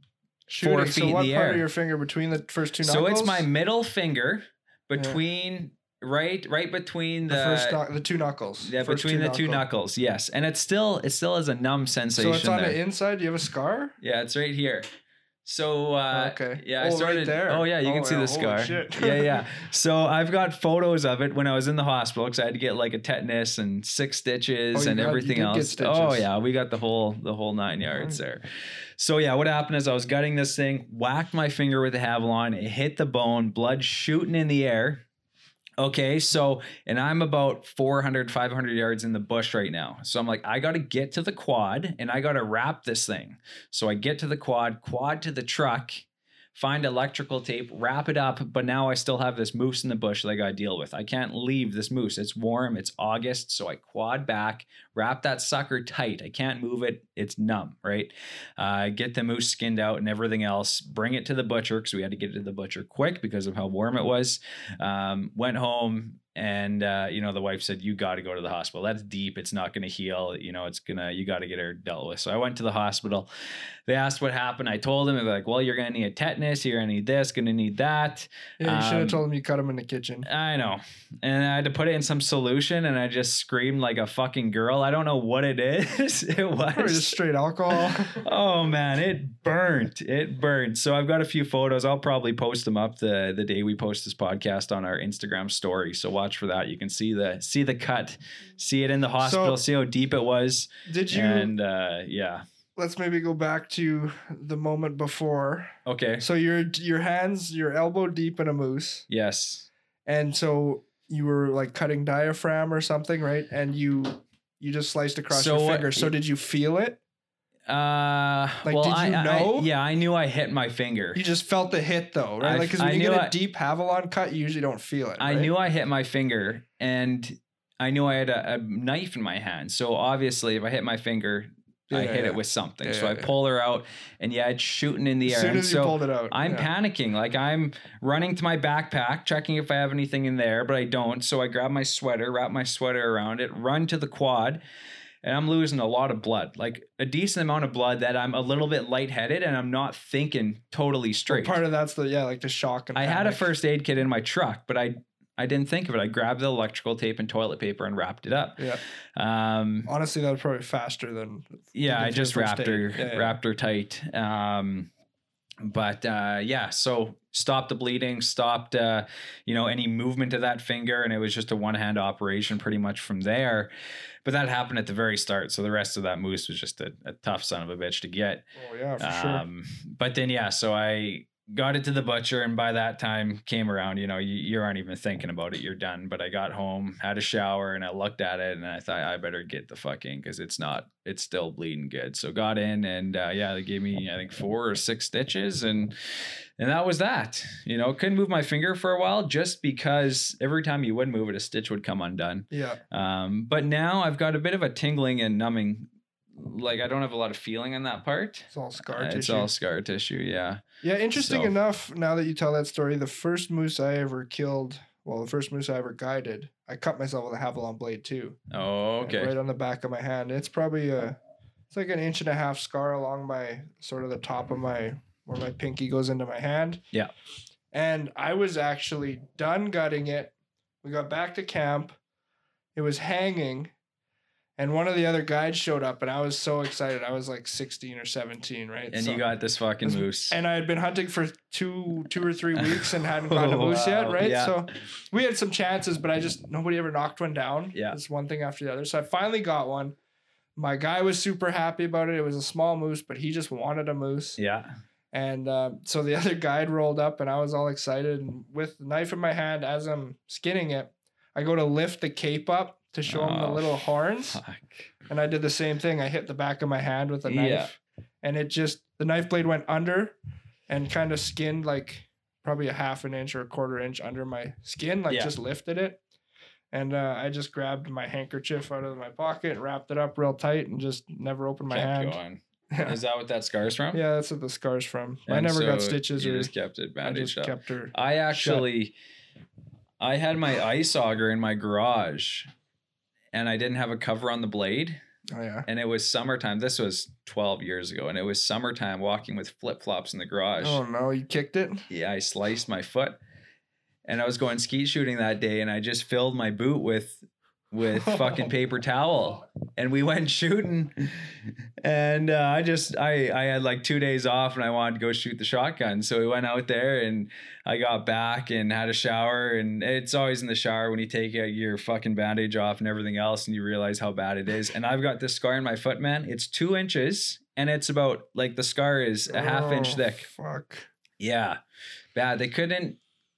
Shooting. Four so feet in what the part air. of your finger between the first two knuckles? so it's my middle finger between right right between the, the, first knuck- the two knuckles. yeah First between the two knuckles. knuckles yes and it's still it still has a numb sensation So it's on there the inside. Do you have a scar? yeah it's right here so uh Okay. yeah Oh, i right started there. oh yeah you Oh, can see yeah, the scar. yeah yeah. So i've got photos of it when i was in the hospital because i had to get like a tetanus and six stitches Oh, and got- everything else. Oh yeah we got the whole the whole nine yards there. So yeah what happened is i was gutting this thing whacked my finger with a Havalon, it hit the bone blood shooting in the air Okay, so and I'm about 400, 500 yards in the bush right now. So I'm like, I got to get to the quad and I got to wrap this thing. So I get to the quad, quad to the truck, find electrical tape, wrap it up. But now I still have this moose in the bush that I got to deal with. I can't leave this moose. It's warm, it's August. So I quad back, wrap that sucker tight. I can't move it. It's numb, right? Uh, get the moose skinned out and everything else, bring it to the butcher because we had to get it to the butcher quick because of how warm it was. Um, went home and uh, you know the wife said you got to go to the hospital. That's deep. It's not going to heal. You know it's gonna. You got to get her dealt with. So I went to the hospital. They asked what happened. I told them they're like, well, you're gonna need a tetanus. You're gonna need this. Gonna need that. Yeah, you should have Um, told them you cut him in the kitchen. I know. And I had to put it in some solution, and I just screamed like a fucking girl. I don't know what it is. It Or just was. straight alcohol. Oh man, it burnt. It burned. So I've got a few photos. I'll probably post them up the the day we post this podcast on our Instagram story. So watch for that. You can see the see the cut, see it in the hospital, see how deep it was, Did you? and uh, yeah. let's maybe go back to the moment before. Okay. So your your hands, your elbow deep in a moose, Yes. and so you were like cutting diaphragm or something, right? And you you just sliced across So your what- finger. So did you feel it? Uh, Like, well, did I, you I- know? yeah, I knew I hit my finger. You just felt the hit though, right? I- like because when I you get a I- deep Havalon cut, you usually don't feel it. I right? knew I hit my finger, and I knew I had a, a knife in my hand. So obviously, if I hit my finger, I hit yeah. it with something. Yeah, so yeah, I yeah. pull her out, and yeah, it's shooting in the As air. soon And as so you pulled it out, I'm yeah. panicking. Like I'm running to my backpack, checking if I have anything in there, but I don't. So I grab my sweater, wrap my sweater around it, run to the quad, and I'm losing a lot of blood, like a decent amount of blood that I'm a little bit lightheaded and I'm not thinking totally Well, straight. part of that's the yeah, like the shock and I had a first aid kit in my truck, but I I didn't think of it. I grabbed the electrical tape and toilet paper and wrapped it up. Yeah, Um, honestly, that was probably faster than. yeah, I just wrapped her Yeah, yeah. wrapped her tight. Um, but uh, yeah, so stopped the bleeding, stopped uh, you know any movement of that finger, and it was just a one hand operation pretty much from there. But that happened at the very start, so the rest of that moose was just a, a tough son of a bitch to get. Oh yeah, for sure. Um, but then yeah, so I got it to the butcher, and by that time came around. You know, you, you aren't even thinking about it; you're done. But I got home, had a shower, and I looked at it, and I thought I better get the fucking because it's not, it's still bleeding good. So got in, and uh, yeah, they gave me I think four or six stitches, and and that was that. You know, couldn't move my finger for a while just because every time you would move it, a stitch would come undone. Yeah, Um, but now I've got a bit of a tingling and numbing. Like I don't have a lot of feeling on that part. it's all scar Uh, tissue. It's all scar tissue. Yeah. Yeah, interesting So- enough, now that you tell that story, the first moose I ever killed, well, the first moose I ever guided, I cut myself with a Havalon blade too. Oh, okay. Right on the back of my hand. It's probably a, it's like an inch and a half scar along my, sort of the top of my, where my pinky goes into my hand. Yeah. And I was actually done gutting it. We got back to camp. It was hanging. And one of the other guides showed up, and I was so excited. I was like 16 or 17, right? And So- you got this fucking moose. and I had been hunting for two, two or three weeks and hadn't gotten a moose yet, right? yeah. So we had some chances, but I just nobody ever knocked one down. Yeah. it's one thing after the other. So I finally got one. My guy was super happy about it. It was a small moose, but he just wanted a moose. yeah. And uh, so the other guide rolled up, and I was all excited. And with the knife in my hand, as I'm skinning it, I go to lift the cape up to show him the Oh, little horns. Fuck. And I did the same thing. I hit the back of my hand with a Yeah. knife, and it just the knife blade went under, and kind of skinned like probably a half an inch or a quarter inch under my skin, like Yeah. just lifted it. And uh, I just grabbed my handkerchief out of my pocket, wrapped it up real tight, and just never opened my Kept hand. Yeah. Is that what that scar's from? yeah, that's what the scar's from. I And never got stitches you or just kept it I just bandaged up. kept her. I actually, I had my ice auger in my garage, and I didn't have a cover on the blade. Oh yeah. And it was summertime. This was 12 years ago, and it was summertime. Walking with flip flops in the garage. Oh no, you kicked it. Yeah, I sliced my foot, and I was going skeet shooting that day, and I just filled my boot with with fucking paper towel, and we went shooting, and uh, I just I I had like two days off, and I wanted to go shoot the shotgun, so we went out there, and I got back and had a shower, and it's always in the shower when you take uh, your fucking bandage off and everything else, and you realize how bad it is, and I've got this scar in my foot, man. It's two inches, and it's about like the scar is a half inch Oh, thick. Fuck. Yeah, bad. They couldn't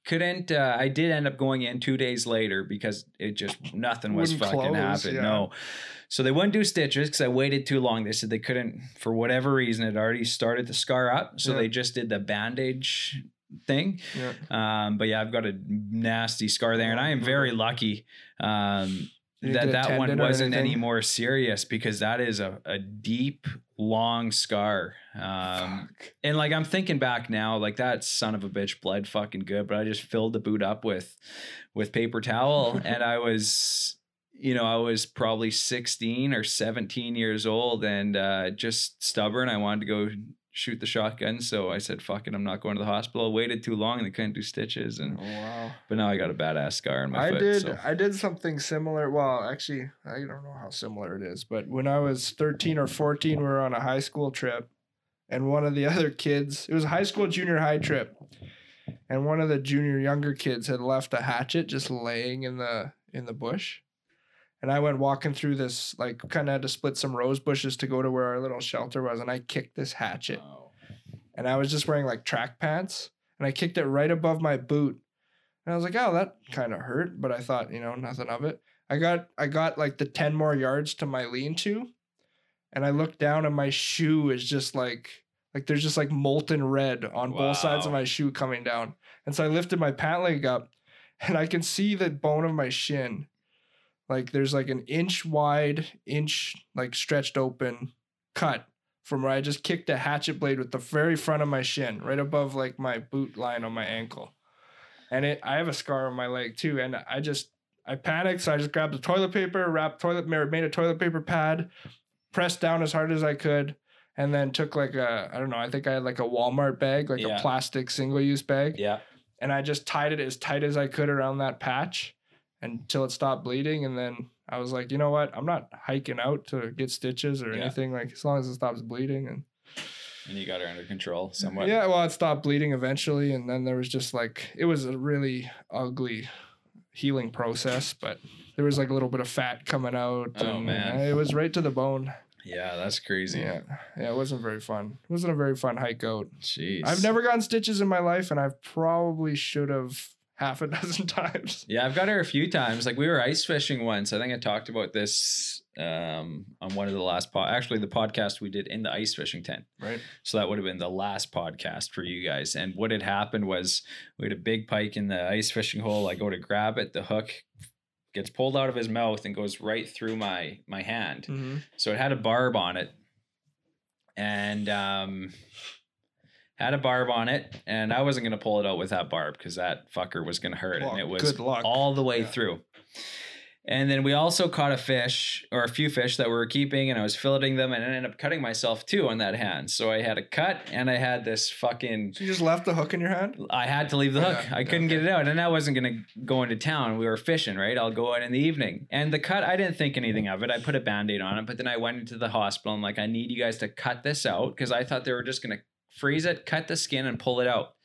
couldn't. Uh, I did end up going in two days later because it just nothing was Wouldn't fucking close, happening. yeah. No, so they wouldn't do stitches because I waited too long. They said they couldn't for whatever reason. It already started to scar up, so Yeah. they just did the bandage thing. Yeah. Um, but yeah, I've got a nasty scar there, and I am very lucky. Um, that didn't get a that one wasn't any more serious because that is a, a deep long scar. Um and like I'm thinking back now, like that son of a bitch bled fucking good, but I just filled the boot up with with paper towel. And I was you know, I was probably 16 or 17 years old and uh just stubborn. I wanted to go shoot the shotgun, so I said fuck it, I'm not going to the hospital. I waited too long and they couldn't do stitches Oh, and wow. but now I got a badass scar on my I foot. did. so. I did something similar. Well, actually, I don't know how similar it is, but when I was 13 or 14, we were on a high school trip, and one of the other kids, it was a high school junior high trip, and one of the junior younger kids had left a hatchet just laying in the in the bush. And I went walking through this, like, kind of had to split some rose bushes to go to where our little shelter was, and I kicked this hatchet Oh. and I was just wearing like track pants and I kicked it right above my boot. And I was like, oh, that kind of hurt, but I thought, you know, nothing of it. I got I got like the 10 more yards to my lean-to and I looked down and my shoe is just like like there's just like molten red on both sides of my shoe coming down. And so I lifted my pant leg up and I can see the bone of my shin. Like there's like an inch wide, inch like stretched open cut from where I just kicked a hatchet blade with the very front of my shin, right above like my boot line on my ankle. And it I have a scar on my leg too. And I just I panicked, so I just grabbed the toilet paper, wrapped toilet made a toilet paper pad, pressed down as hard as I could, and then took like a I don't know, I think I had like a Walmart bag, like Yeah. a plastic single use bag Yeah. and I just tied it as tight as I could around that patch until it stopped bleeding. And then I was like, you know what? I'm not hiking out to get stitches or Yeah. anything. Like as long as it stops bleeding. And And you got her under control somewhat. yeah, well, it stopped bleeding eventually. And then there was just like it was a really ugly healing process, but there was like a little bit of fat coming out. Oh, and man. it was right to the bone. Yeah, that's crazy. Yeah, yeah, it wasn't very fun. It wasn't a very fun hike out. Jeez. I've never gotten stitches in my life, and I probably should have half a dozen times. Yeah, I've got her a few times. Like we were ice fishing once. I think I talked about this um, on one of the last pod. Actually, the podcast we did in the ice fishing tent. Right. So that would have been the last podcast for you guys. And what had happened was we had a big pike in the ice fishing hole. I go to grab it, the hook gets pulled out of his mouth and goes right through my my hand. Mm-hmm. So it had a barb on it, and um, had a barb on it, and I wasn't gonna pull it out with that barb because that fucker was gonna hurt, Well, and it was luck. all the way Yeah. through. And then we also caught a fish or a few fish that we were keeping, and I was filleting them, and I ended up cutting myself too on that hand. So I had a cut, and I had this fucking So you just left the hook in your hand? I had to leave the hook. Yeah, I couldn't okay. get it out, and I wasn't gonna go into town. We were fishing, right? I'll go out in the evening. And the cut, I didn't think anything of it. I put a band-aid on it, but then I went into the hospital. I'm like, I need you guys to cut this out because I thought they were just gonna freeze it, cut the skin, and pull it out.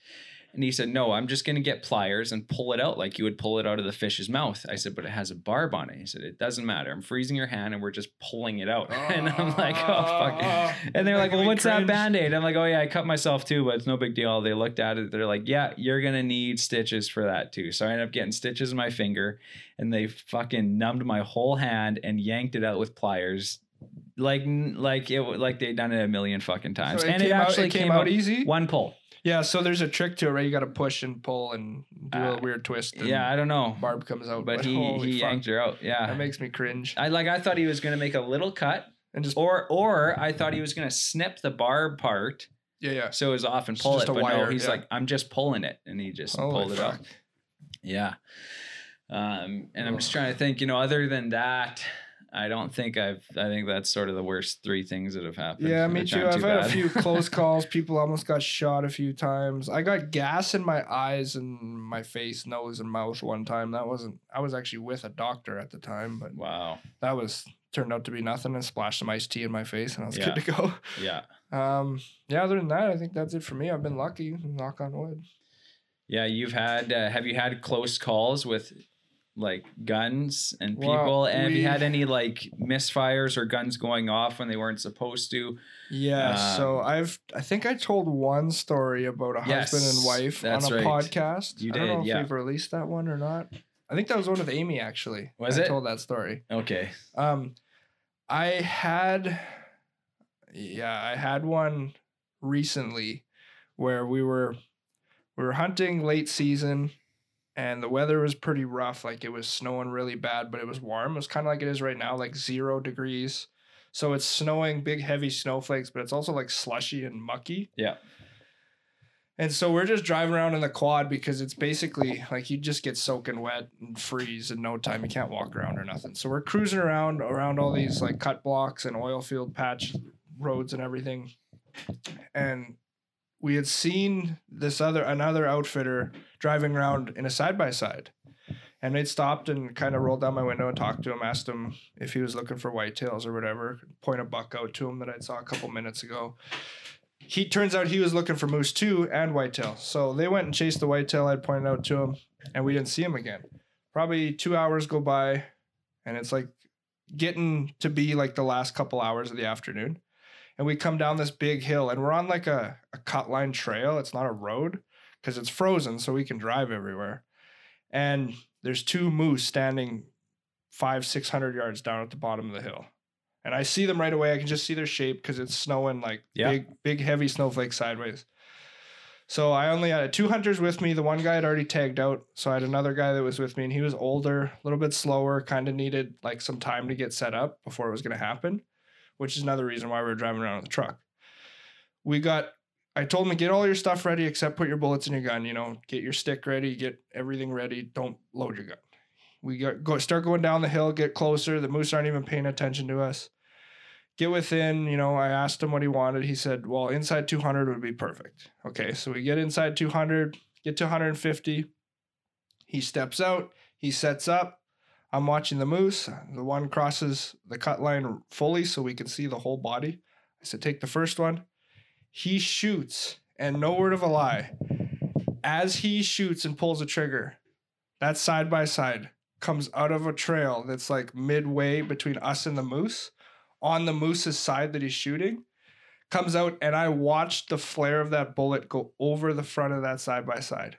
And he said, No, I'm just going to get pliers and pull it out like you would pull it out of the fish's mouth. I said, But it has a barb on it. He said, It doesn't matter. I'm freezing your hand and we're just pulling it out. and I'm like, Oh, fuck. Ah. And they're like, Well, what's that band aid? I'm like, Oh, yeah, I cut myself too, but it's no big deal. They looked at it. They're like, Yeah, you're going to need stitches for that too. So I ended up getting stitches in my finger and they fucking numbed my whole hand and yanked it out with pliers. Like, like it, like they'd done it a million fucking times. So it and came it out- actually it came out easy? One pull. Yeah, so there's a trick to it, right? You got to push and pull and do a Uh, weird twist. And Yeah, I don't know. barb comes out. but he he fuck, yanked her out. Yeah, That makes me cringe. I like. I thought he was gonna make a little cut, And just or or I thought he was gonna snip the barb part yeah, yeah. so it was off and pull just it. a But no, he's yeah. like, I'm just pulling it, and he just Holy pulled it out. fuck. Yeah. Um, and I'm just trying to think. You know, other than that. I don't think I've. I think that's sort of the worst three things that have happened. Yeah, me too. I've had bad. a few close calls. People almost got shot a few times. I got gas in my eyes and my face, nose, and mouth one time. That wasn't. I was actually with a doctor at the time, but wow. that was turned out to be nothing. And splashed some iced tea in my face, and I was Yeah. good to go. Yeah. Um, yeah. Other than that, I think that's it for me. I've been lucky. Knock on wood. Yeah, you've had. Uh, have you had close calls with like guns and Well, people? and have you we- had any like misfires or guns going off when they weren't supposed to? Yeah, so Um, I've I think I told one story about a husband and wife on a right. podcast. You I don't know did, if yeah. we've released that one or not. I think that was one with Amy actually. Was I it? told that story. Okay. Um I had yeah, I had one recently where we were we were hunting late season and the weather was pretty rough. Like it was snowing really bad, but it was warm. It was kind of like it is right now, like zero degrees. So it's snowing, big heavy snowflakes, but it's also like slushy and mucky. Yeah. And so we're just driving around in the quad because it's basically like you just get soaking wet and freeze in no time. You can't walk around or nothing. So we're cruising around around all these like cut blocks and oil field patch roads and everything. And we had seen this other another outfitter driving around in a side by side. And they'd stopped and kind of rolled down my window and talked to him, asked him if he was looking for whitetails or whatever, point a buck out to him that I saw a couple minutes ago he turns out he was looking for moose too and whitetail. So they went and chased the whitetail I'd pointed out to him, and we didn't see him again. Probably two hours go by, and it's like getting to be like the last couple hours of the afternoon. And we come down this big hill, and we're on like a, a cut line trail. It's not a road because it's frozen, so we can drive everywhere. And there's two moose standing five, six hundred yards down at the bottom of the hill. And I see them right away. I can just see their shape because it's snowing like Yeah. big, big, heavy snowflakes sideways. So I only had two hunters with me. The one guy had already tagged out. So I had another guy that was with me, and he was older, a little bit slower, kind of needed like some time to get set up before it was going to happen, which is another reason why we were driving around with the truck. We got, I told him to get all your stuff ready except put your bullets in your gun. You know, get your stick ready, get everything ready. Don't load your gun. We got go start going down the hill, get closer. The moose aren't even paying attention to us get within, you know, I asked him what he wanted. He said, well, inside 200 would be perfect. Okay, so we get inside 200, get to 150. He steps out, he sets up. I'm watching the moose. The one crosses the cut line fully so we can see the whole body. I said, take the first one. He shoots, and no word of a lie, as he shoots and pulls the trigger, that side by side comes out of a trail that's like midway between us and the moose on the moose's side that he's shooting comes out and I watched the flare of that bullet go over the front of that side by side.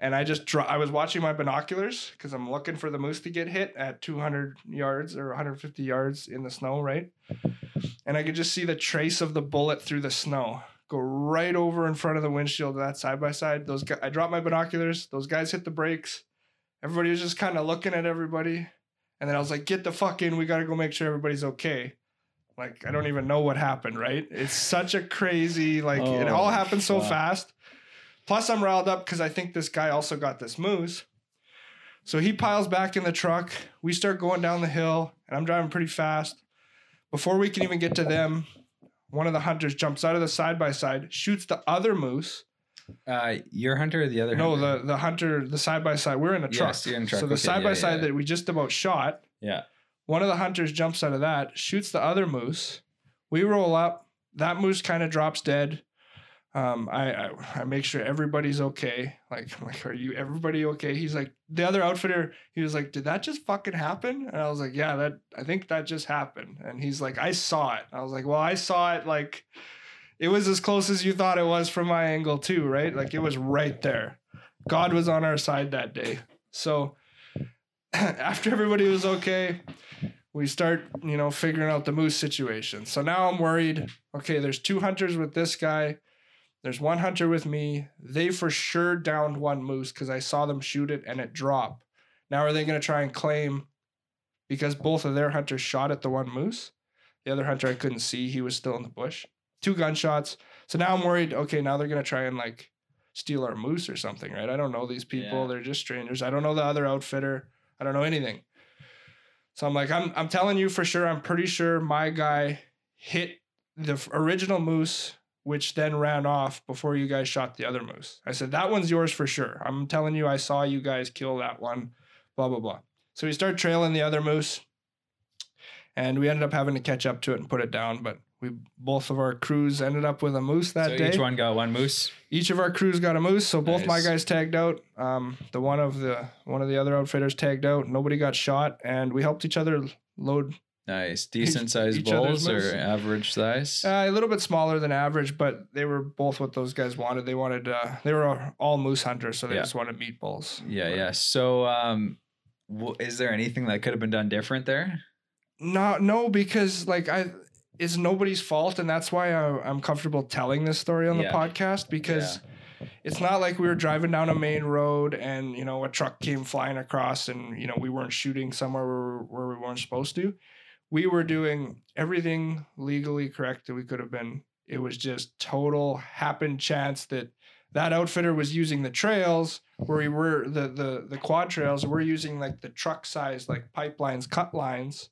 And I just dro- I was watching my binoculars because I'm looking for the moose to get hit at 200 yards or 150 yards in the snow, right? And I could just see the trace of the bullet through the snow go right over in front of the windshield of that side by side. Those guys, I dropped my binoculars. Those guys hit the brakes. Everybody was just kind of looking at everybody. And then I was like, get the fuck in. We got to go make sure everybody's okay. Like, I don't even know what happened, right? It's such a crazy, like, it Oh, all happened so fast. Plus, I'm riled up because I think this guy also got this moose. So he piles back in the truck. We start going down the hill, and I'm driving pretty fast. Before we can even get to them, one of the hunters jumps out of the side by side, shoots the other moose. Uh, your hunter or the other? No, hunter? the the hunter, the side by side. We're in a truck. Yes, you're in truck. So the side by side that we just about shot, yeah. one of the hunters jumps out of that, shoots the other moose. We roll up. That moose kind of drops dead. Um, I, I I make sure everybody's okay. Like, I'm like, are you everybody okay? He's like, the other outfitter. He was like, did that just fucking happen? And I was like, yeah, that I think that just happened. And he's like, I saw it. I was like, well, I saw it. Like, it was as close as you thought it was from my angle too, right? Like, it was right there. God was on our side that day. So after everybody was okay, we start, you know, figuring out the moose situation. So now I'm worried. Okay, there's two hunters with this guy. There's one hunter with me. They for sure downed one moose because I saw them shoot it and it dropped. Now are they going to try and claim because both of their hunters shot at the one moose? The other hunter I couldn't see. He was still in the bush. Two gunshots. So now I'm worried. Okay, now they're going to try and like steal our moose or something, right? I don't know these people. Yeah. They're just strangers. I don't know the other outfitter. I don't know anything. So I'm like, I'm I'm telling you for sure. I'm pretty sure my guy hit the original moose, which then ran off before you guys shot the other moose. I said that one's yours for sure. I'm telling you, I saw you guys kill that one. Blah blah blah. So we start trailing the other moose, and we ended up having to catch up to it and put it down. But we both of our crews ended up with a moose that so day each one got one moose. each of our crews got a moose so both my guys tagged out um, the one of the one of the other outfitters tagged out nobody got shot and we helped each other load Nice, decent sized each other's bulls moose. or average size. uh, a little bit smaller than average but they were both what those guys wanted they wanted uh, they were all moose hunters so they Yeah. just wanted meat bulls yeah, yeah. So, um, w- is there anything that could have been done different there? no no because like i it's nobody's fault and that's why I, i'm comfortable telling this story on the podcast because it's not like we were driving down a main road and you know a truck came flying across and you know we weren't shooting somewhere where, where we weren't supposed to we were doing everything legally correct that we could have been. It was just total happen chance that that outfitter was using the trails where we uh-huh. were the the the quad trails we're using like the truck size like pipelines cut lines.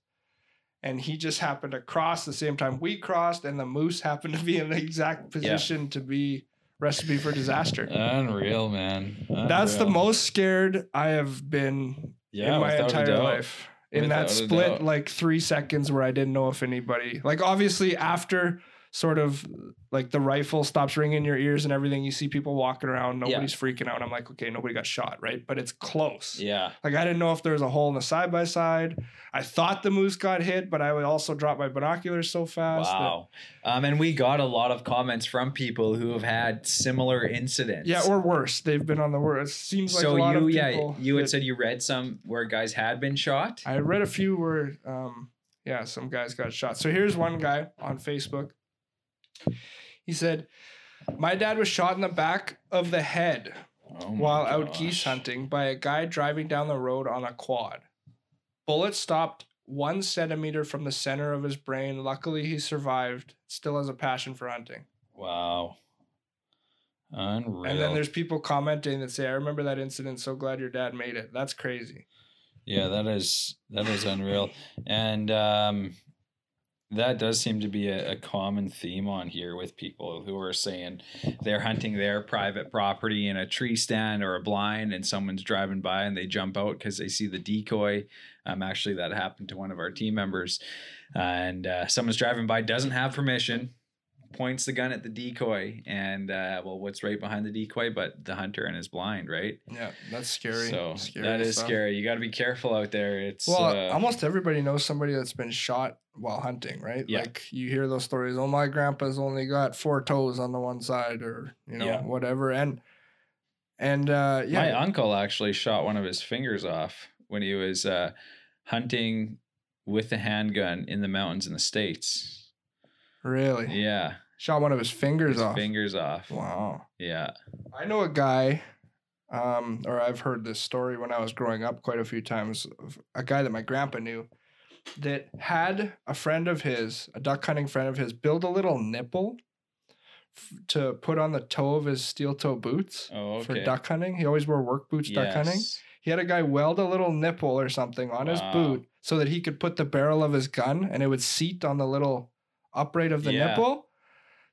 And he just happened to cross the same time we crossed and the moose happened to be in the exact position to be recipe for disaster. Unreal, man. that's the most scared i have been yeah, in my entire life in that split doubt. like three seconds where i didn't know if anybody like obviously after sort of like the rifle stops ringing in your ears and everything you see people walking around Yeah. nobody's freaking out i'm like okay nobody got shot right but it's close Yeah, like i didn't know if there was a hole in the side by side i thought the moose got hit but i would also drop my binoculars so fast that- wow. Um, and we got a lot of comments from people who have had similar incidents. yeah or worse they've been on the worst it seems like so a lot you, of yeah, people you had that- said you read some where guys had been shot. I read a few where, um, yeah, some guys got shot. So here's one guy on Facebook. He said, My dad was shot in the back of the head Oh while out geese hunting by a guy driving down the road on a quad. Bullet stopped one centimeter from the center of his brain. Luckily, he survived. Still has a passion for hunting. Wow. Unreal. And then there's people commenting that say, I remember that incident. So glad your dad made it. That's crazy. Yeah, that is that is unreal, and um, that does seem to be a, a common theme on here with people who are saying they're hunting their private property in a tree stand or a blind, and someone's driving by and they jump out because they see the decoy. Um, actually, that happened to one of our team members, and uh, someone's driving by doesn't have permission. Points the gun at the decoy, and uh, well, what's right behind the decoy? But the hunter and his blind, right? Yeah, that's scary. So Scary that is stuff. scary. You got to be careful out there. It's Well, uh, almost everybody knows somebody that's been shot while hunting, right? Yeah. Like you hear those stories. Oh, my grandpa's only got four toes on the one side, or you know, Yeah. whatever. And and uh, yeah, my uncle actually shot one of his fingers off when he was uh, hunting with a handgun in the mountains in the states. really Yeah, shot one of his fingers his off. fingers off. Wow. Yeah, I know a guy, um, or I've heard this story when I was growing up quite a few times. Of a guy that my grandpa knew that had a friend of his, a duck hunting friend of his, build a little nipple f- to put on the toe of his steel toe boots Oh, for duck hunting. He always wore work boots duck hunting. He had a guy weld a little nipple or something on his boot so that he could put the barrel of his gun and it would seat on the little upright of the Yeah. nipple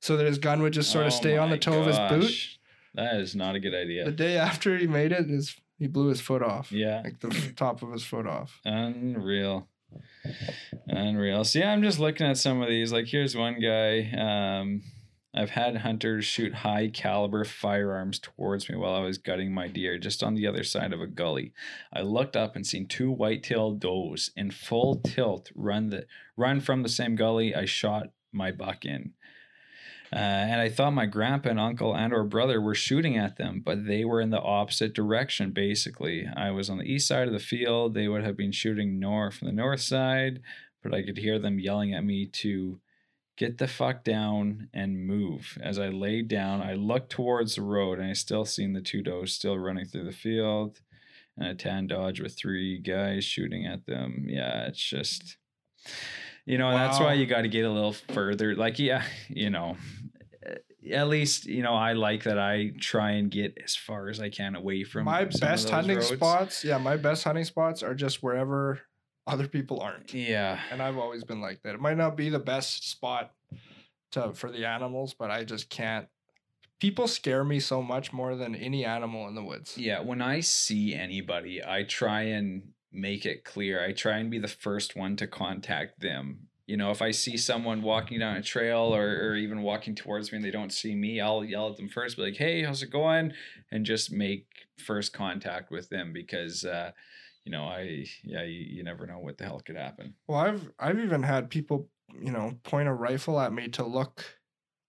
so that his gun would just sort of Oh stay on the toe of his boot. That is not a good idea. The day after he made it, his he blew his foot off. yeah, Like the top of his foot off. unreal. Unreal. See, I'm just looking at some of these. Like here's one guy. Um, I've had hunters shoot high caliber firearms towards me while I was gutting my deer just on the other side of a gully. I looked up and seen two white-tailed does in full tilt run the run from the same gully I shot my buck in. Uh, and I thought my grandpa and uncle and or brother were shooting at them, but they were in the opposite direction. Basically, I was on the east side of the field. They would have been shooting north from the north side, but I could hear them yelling at me to get the fuck down and move. As I laid down, I looked towards the road and I still seen the two does still running through the field and a tan dodge with three guys shooting at them. Yeah, it's just you know, that's why you got to get a little further. Like, yeah, you know, eh, at least, you know, I like that I try and get as far as I can away from my best hunting roads. spots, yeah, my best hunting spots are just wherever other people aren't. Yeah. And I've always been like that. It might not be the best spot to for the animals, but I just can't. People scare me so much more than any animal in the woods. Yeah, when I see anybody, I try and make it clear. I try and be the first one to contact them. You know, if I see someone walking down a trail or, or even walking towards me and they don't see me, I'll yell at them first, be like, hey, how's it going? And just make first contact with them because, uh, you know, I, yeah, you, you never know what the hell could happen. Well, I've I've even had people, you know, point a rifle at me to look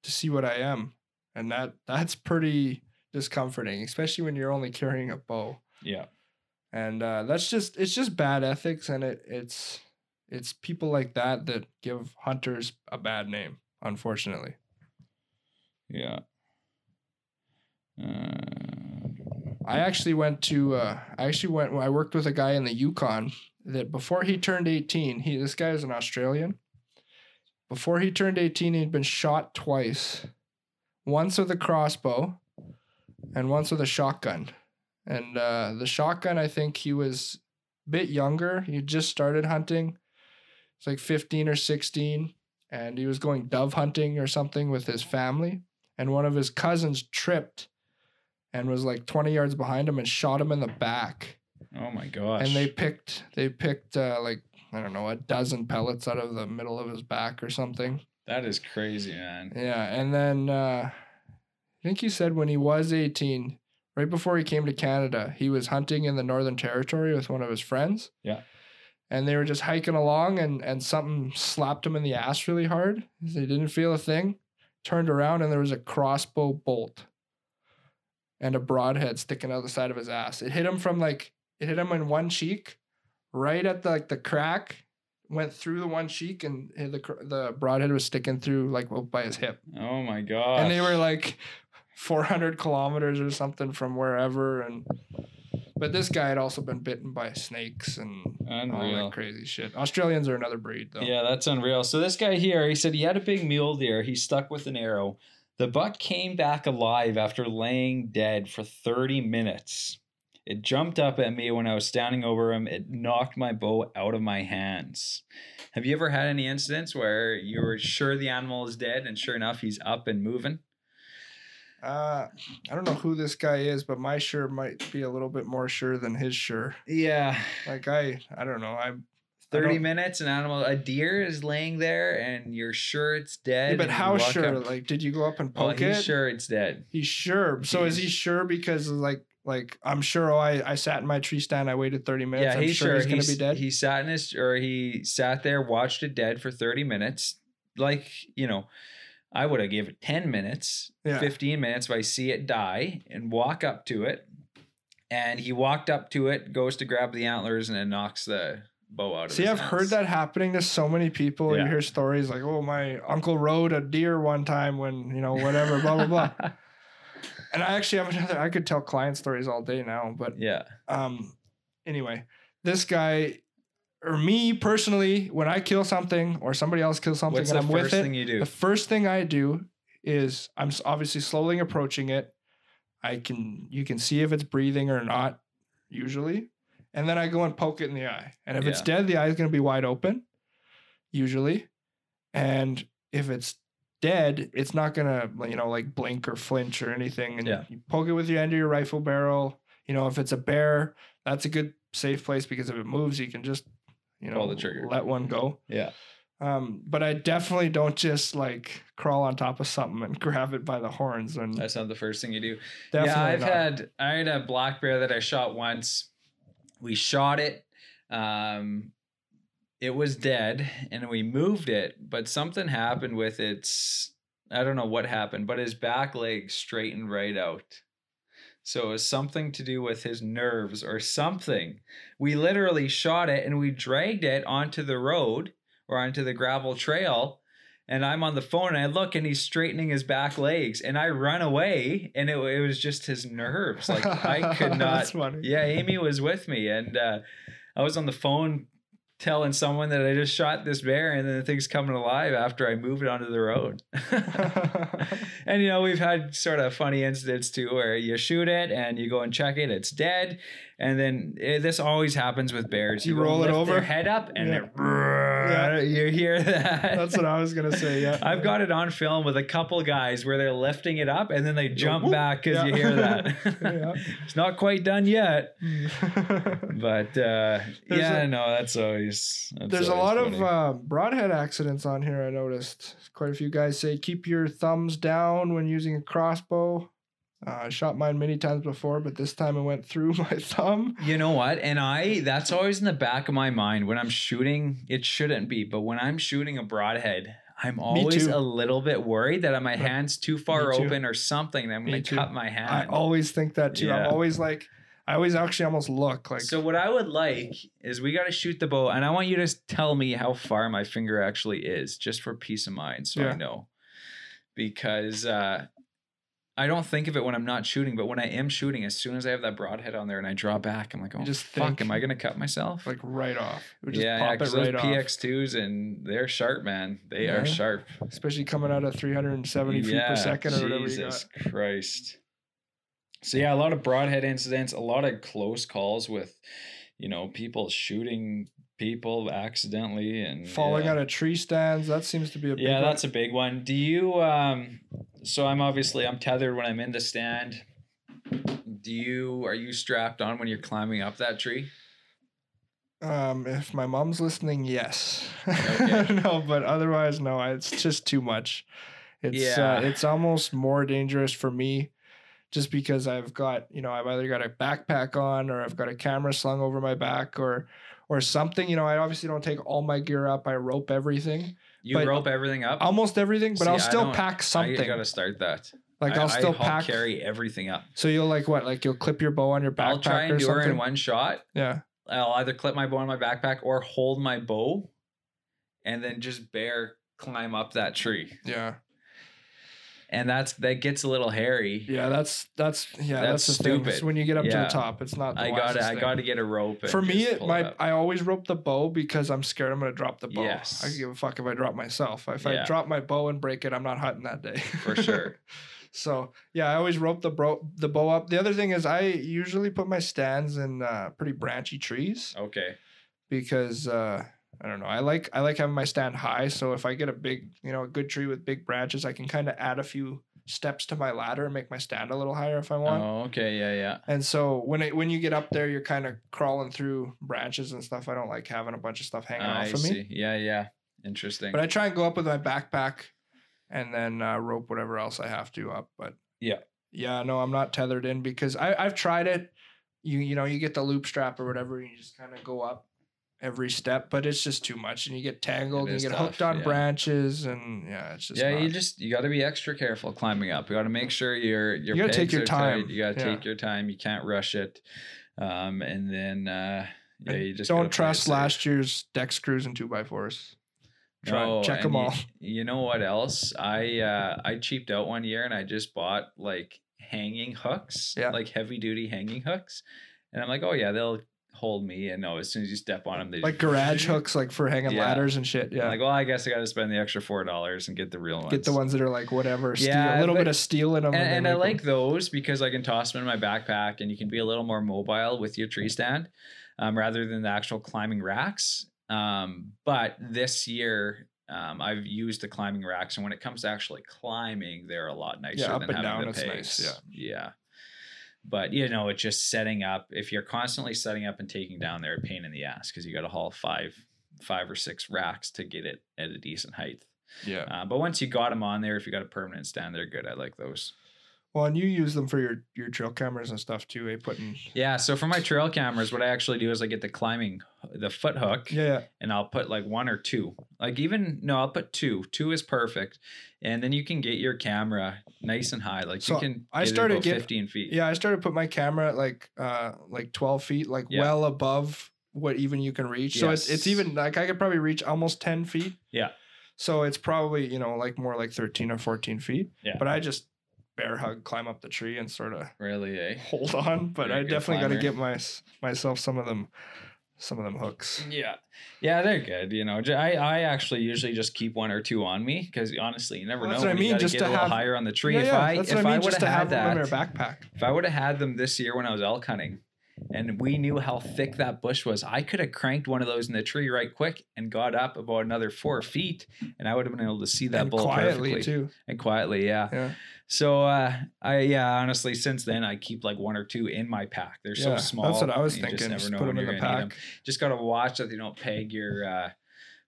to see what I am. And that that's pretty discomforting, especially when you're only carrying a bow. Yeah. And uh, that's just it's just bad ethics and it it's it's people like that that give hunters a bad name unfortunately. Yeah. Uh, i actually went to uh, i actually went i worked with a guy in the yukon that before he turned 18 he this guy is an australian. Before he turned 18 he'd been shot twice once with a crossbow and once with a shotgun and uh, the shotgun i think he was a bit younger. He just started hunting. It's like 15 or 16 and he was going dove hunting or something with his family. And one of his cousins tripped and was like 20 yards behind him and shot him in the back. Oh my gosh. and they picked they picked uh, like i don't know a dozen pellets out of the middle of his back or something. That is crazy, man. yeah and then uh, i think he said when he was 18 right before he came to canada he was hunting in the northern territory with one of his friends. Yeah. and they were just hiking along and and something slapped him in the ass really hard. They didn't feel a thing. Turned around and there was a crossbow bolt and a broadhead sticking out the side of his ass. It hit him from like it hit him in one cheek right at the like the crack went through the one cheek and hit the the broadhead was sticking through like by his hip. Oh my god! and they were like 400 kilometers or something from wherever and but this guy had also been bitten by snakes and all that crazy shit australians are another breed though Yeah, that's unreal. So this guy here, he said he had a big mule deer. He stuck with an arrow. The buck came back alive after laying dead for 30 minutes. It jumped up at me when I was standing over him. It knocked my bow out of my hands. Have you ever had any incidents where you were sure the animal is dead and sure enough he's up and moving? Uh i don't know who this guy is but my sure might be a little bit more sure than his sure Yeah. like i i don't know I'm 30 minutes, an animal, a deer is laying there and you're sure it's dead. yeah, but how sure up- like did you go up and well, poke he's it sure it's dead. he's sure so is he sure because like like i'm sure oh i i sat in my tree stand i waited 30 minutes yeah, i'm he's sure, sure he's gonna he's- be dead He sat in his or he sat there, watched it dead for 30 minutes. Like, you know, I would have gave it 10 minutes, Yeah. 15 minutes if I see it die and walk up to it. And he walked up to it, goes to grab the antlers, and then knocks the bow out of See, I've heard that happening to so many people. Yeah. You hear stories like, "Oh, my uncle rode a deer one time when you know whatever, blah blah blah." And I actually have another. I could tell client stories all day now, but yeah. um, anyway, this guy or me personally, when I kill something or somebody else kills something What's and the I'm with it, thing you do? the first thing I do is I'm obviously slowly approaching it. I can you can see if it's breathing or not, usually, and then I go and poke it in the eye. And if it's dead, the eye is going to be wide open, usually, and if it's dead, it's not gonna you know like blink or flinch or anything. And Yeah. you poke it with your end of your rifle barrel. You know if it's a bear, that's a good safe place because if it moves, you can just you know Pull the trigger. let one go. Yeah. Um, but I definitely don't just like crawl on top of something and grab it by the horns. And That's not the first thing you do. definitely yeah, I've not. had I had a black bear that I shot once. We shot it. Um, it was dead, and we moved it, but something happened with its. I don't know what happened, but his back leg straightened right out. So it was something to do with his nerves or something. We literally shot it and we dragged it onto the road or onto the gravel trail and I'm on the phone and I look and he's straightening his back legs and I run away and it, it was just his nerves. Like I could not. yeah, Amy was with me and uh, I was on the phone telling someone that I just shot this bear and then the thing's coming alive after I move it onto the road. and you know, we've had sort of funny incidents too where you shoot it and you go and check it, it's dead. And then eh, this always happens with bears. You go roll it over? their head up and Yeah. it, you hear that. That's what I was gonna say. Yeah, I've got it on film with a couple guys where they're lifting it up and then they jump whoop. back because you hear that. Yeah. it's not quite done yet, but uh, yeah, a- no, that's always. That's There's a lot funny. of uh, broadhead accidents on here. I noticed quite a few guys say keep your thumbs down when using a crossbow. Uh, I shot mine many times before, but this time it went through my thumb. You know what? And I that's always in the back of my mind when I'm shooting. It shouldn't be, but when I'm shooting a broadhead, I'm always a little bit worried that my hand's too far too. open or something. I'm going to cut my hand. I always think that too. I'm always like, I always actually almost look like. so what I would like is we got to shoot the bow, and I want you to tell me how far my finger actually is, just for peace of mind, so I know. Because uh, I don't think of it when I'm not shooting, but when I am shooting, as soon as I have that broadhead on there and I draw back, I'm like, oh, just fuck, think- am I gonna cut myself? like right off. It would just yeah, yeah, pop because it right those off. PX2s and they're sharp, man. They Yeah. are sharp. Especially coming out of 370 feet per second or whatever Jesus. Christ. So yeah, a lot of broadhead incidents, a lot of close calls with, you know, people shooting people accidentally and Falling yeah. out of tree stands. That seems to be a big Yeah, one. that's a big one. Do you um so I'm obviously I'm tethered when I'm in the stand. Do you are you strapped on when you're climbing up that tree? Um, if my mom's listening, yes. Okay. no, but otherwise, no. It's just too much. It's Yeah. uh, it's almost more dangerous for me, just because I've got you know I've either got a backpack on or I've got a camera slung over my back or or something. You know, I obviously don't take all my gear up. I rope everything, You But- rope everything up? almost everything, but See, I'll still pack I something. gotta start that. like I, I'll still I pack. carry everything up. So you'll like what? Like you'll clip your bow on your backpack I'll try or and do her in one shot. yeah. I'll either clip my bow on my backpack or hold my bow and then just bear climb up that tree. Yeah. And that's that gets a little hairy. Yeah, that's that's yeah, that's, That's stupid. when you get up to the top, it's not. The I got to I got to get a rope. For me, it, my up. I always rope the bow because I'm scared I'm gonna drop the bow. Yes. I give a fuck if I drop myself. If Yeah. I drop my bow and break it, I'm not hunting that day. For sure. so yeah, I always rope the bro the bow up. The other thing is I usually put my stands in uh, pretty branchy trees Okay. because uh, I don't know. I like I like having my stand high. So if I get a big you know a good tree with big branches, I can kind of add a few steps to my ladder and make my stand a little higher if I want. Oh, okay. Yeah, yeah. And so when it when you get up there, you're kind of crawling through branches and stuff. I don't like having a bunch of stuff hanging I off of see. me. Yeah, yeah. Interesting. But I try and go up with my backpack, and then uh, rope whatever else I have to up. But Yeah. yeah, no, I'm not tethered in because I I've tried it. You you know you get the loop strap or whatever, and you just kind of go up every step, but it's just too much, and you get tangled, and you get tough, hooked on yeah. branches, and yeah, it's just yeah, you just you got to be extra careful climbing up. You got to make sure your your You gotta take your are tight. time. You got to Yeah. take your time. You can't rush it. Um, and then uh, yeah, you just don't trust last year's deck screws and two by fours. Try No, check them you- all. You know what else? I uh I cheaped out one year and I just bought like hanging hooks, Yeah. like heavy duty hanging hooks, and I'm like, oh yeah, they'll hold me. And no, as soon as you step on them, they like garage hooks, like for hanging Yeah. ladders and shit. I'm Yeah, like, well, I guess I got to spend the extra four dollars and get the real ones. get the ones that are like whatever, steel, Yeah, a little but- bit of steel in them. and, and I like those because I can toss them in my backpack and you can be a little more mobile with your tree stand um, rather than the actual climbing racks. Um, but this year, um, I've used the climbing racks, and when it comes to actually climbing, they're a lot nicer up than and having down, the pegs. nice, yeah. But you know, it's just setting up. If you're constantly setting up and taking down, they're a pain in the ass because you got to haul five five or six racks to get it at a decent height. Yeah. Uh, but once you got them on there, if you got a permanent stand, they're good. I like those. Well, and you use them for your your trail cameras and stuff too. Eh? Putting. Yeah. So for my trail cameras, what I actually do is I get the climbing, the foot hook, Yeah. Yeah. and I'll put like one or two. Like even no, I'll put two. Two is perfect, and then you can get your camera nice and high. Like So you can. I started get- fifteen feet. Yeah. I started put my camera at like uh like twelve feet, like Yeah. well above what even you can reach. So it's it's even like I could probably reach almost ten feet. Yeah. So it's probably you know like more like thirteen or fourteen feet. Yeah. But I just bear hug, climb up the tree, and sort of Really, eh? hold on. But You're I definitely got to get my myself some of them, some of them hooks. Yeah, yeah, they're good. You know, I I actually usually just keep one or two on me because honestly, you never Well, know. that's what I mean, just get to a little have- higher on the tree. Yeah, if yeah, I that's if what I I mean. would Just have to have had them in that, their backpack. if I would have had them this year when I was elk hunting, and we knew how thick that bush was, I could have cranked one of those in the tree right quick and got up about another four feet, and I would have been able to see that and bull quietly perfectly too. and quietly. Yeah. Yeah. So uh, I yeah, honestly, since then I keep like one or two in my pack. They're so small. That's what I was thinking. Just Just, never know put when them in the gonna need 'em. pack. Just gotta watch that you don't peg your uh,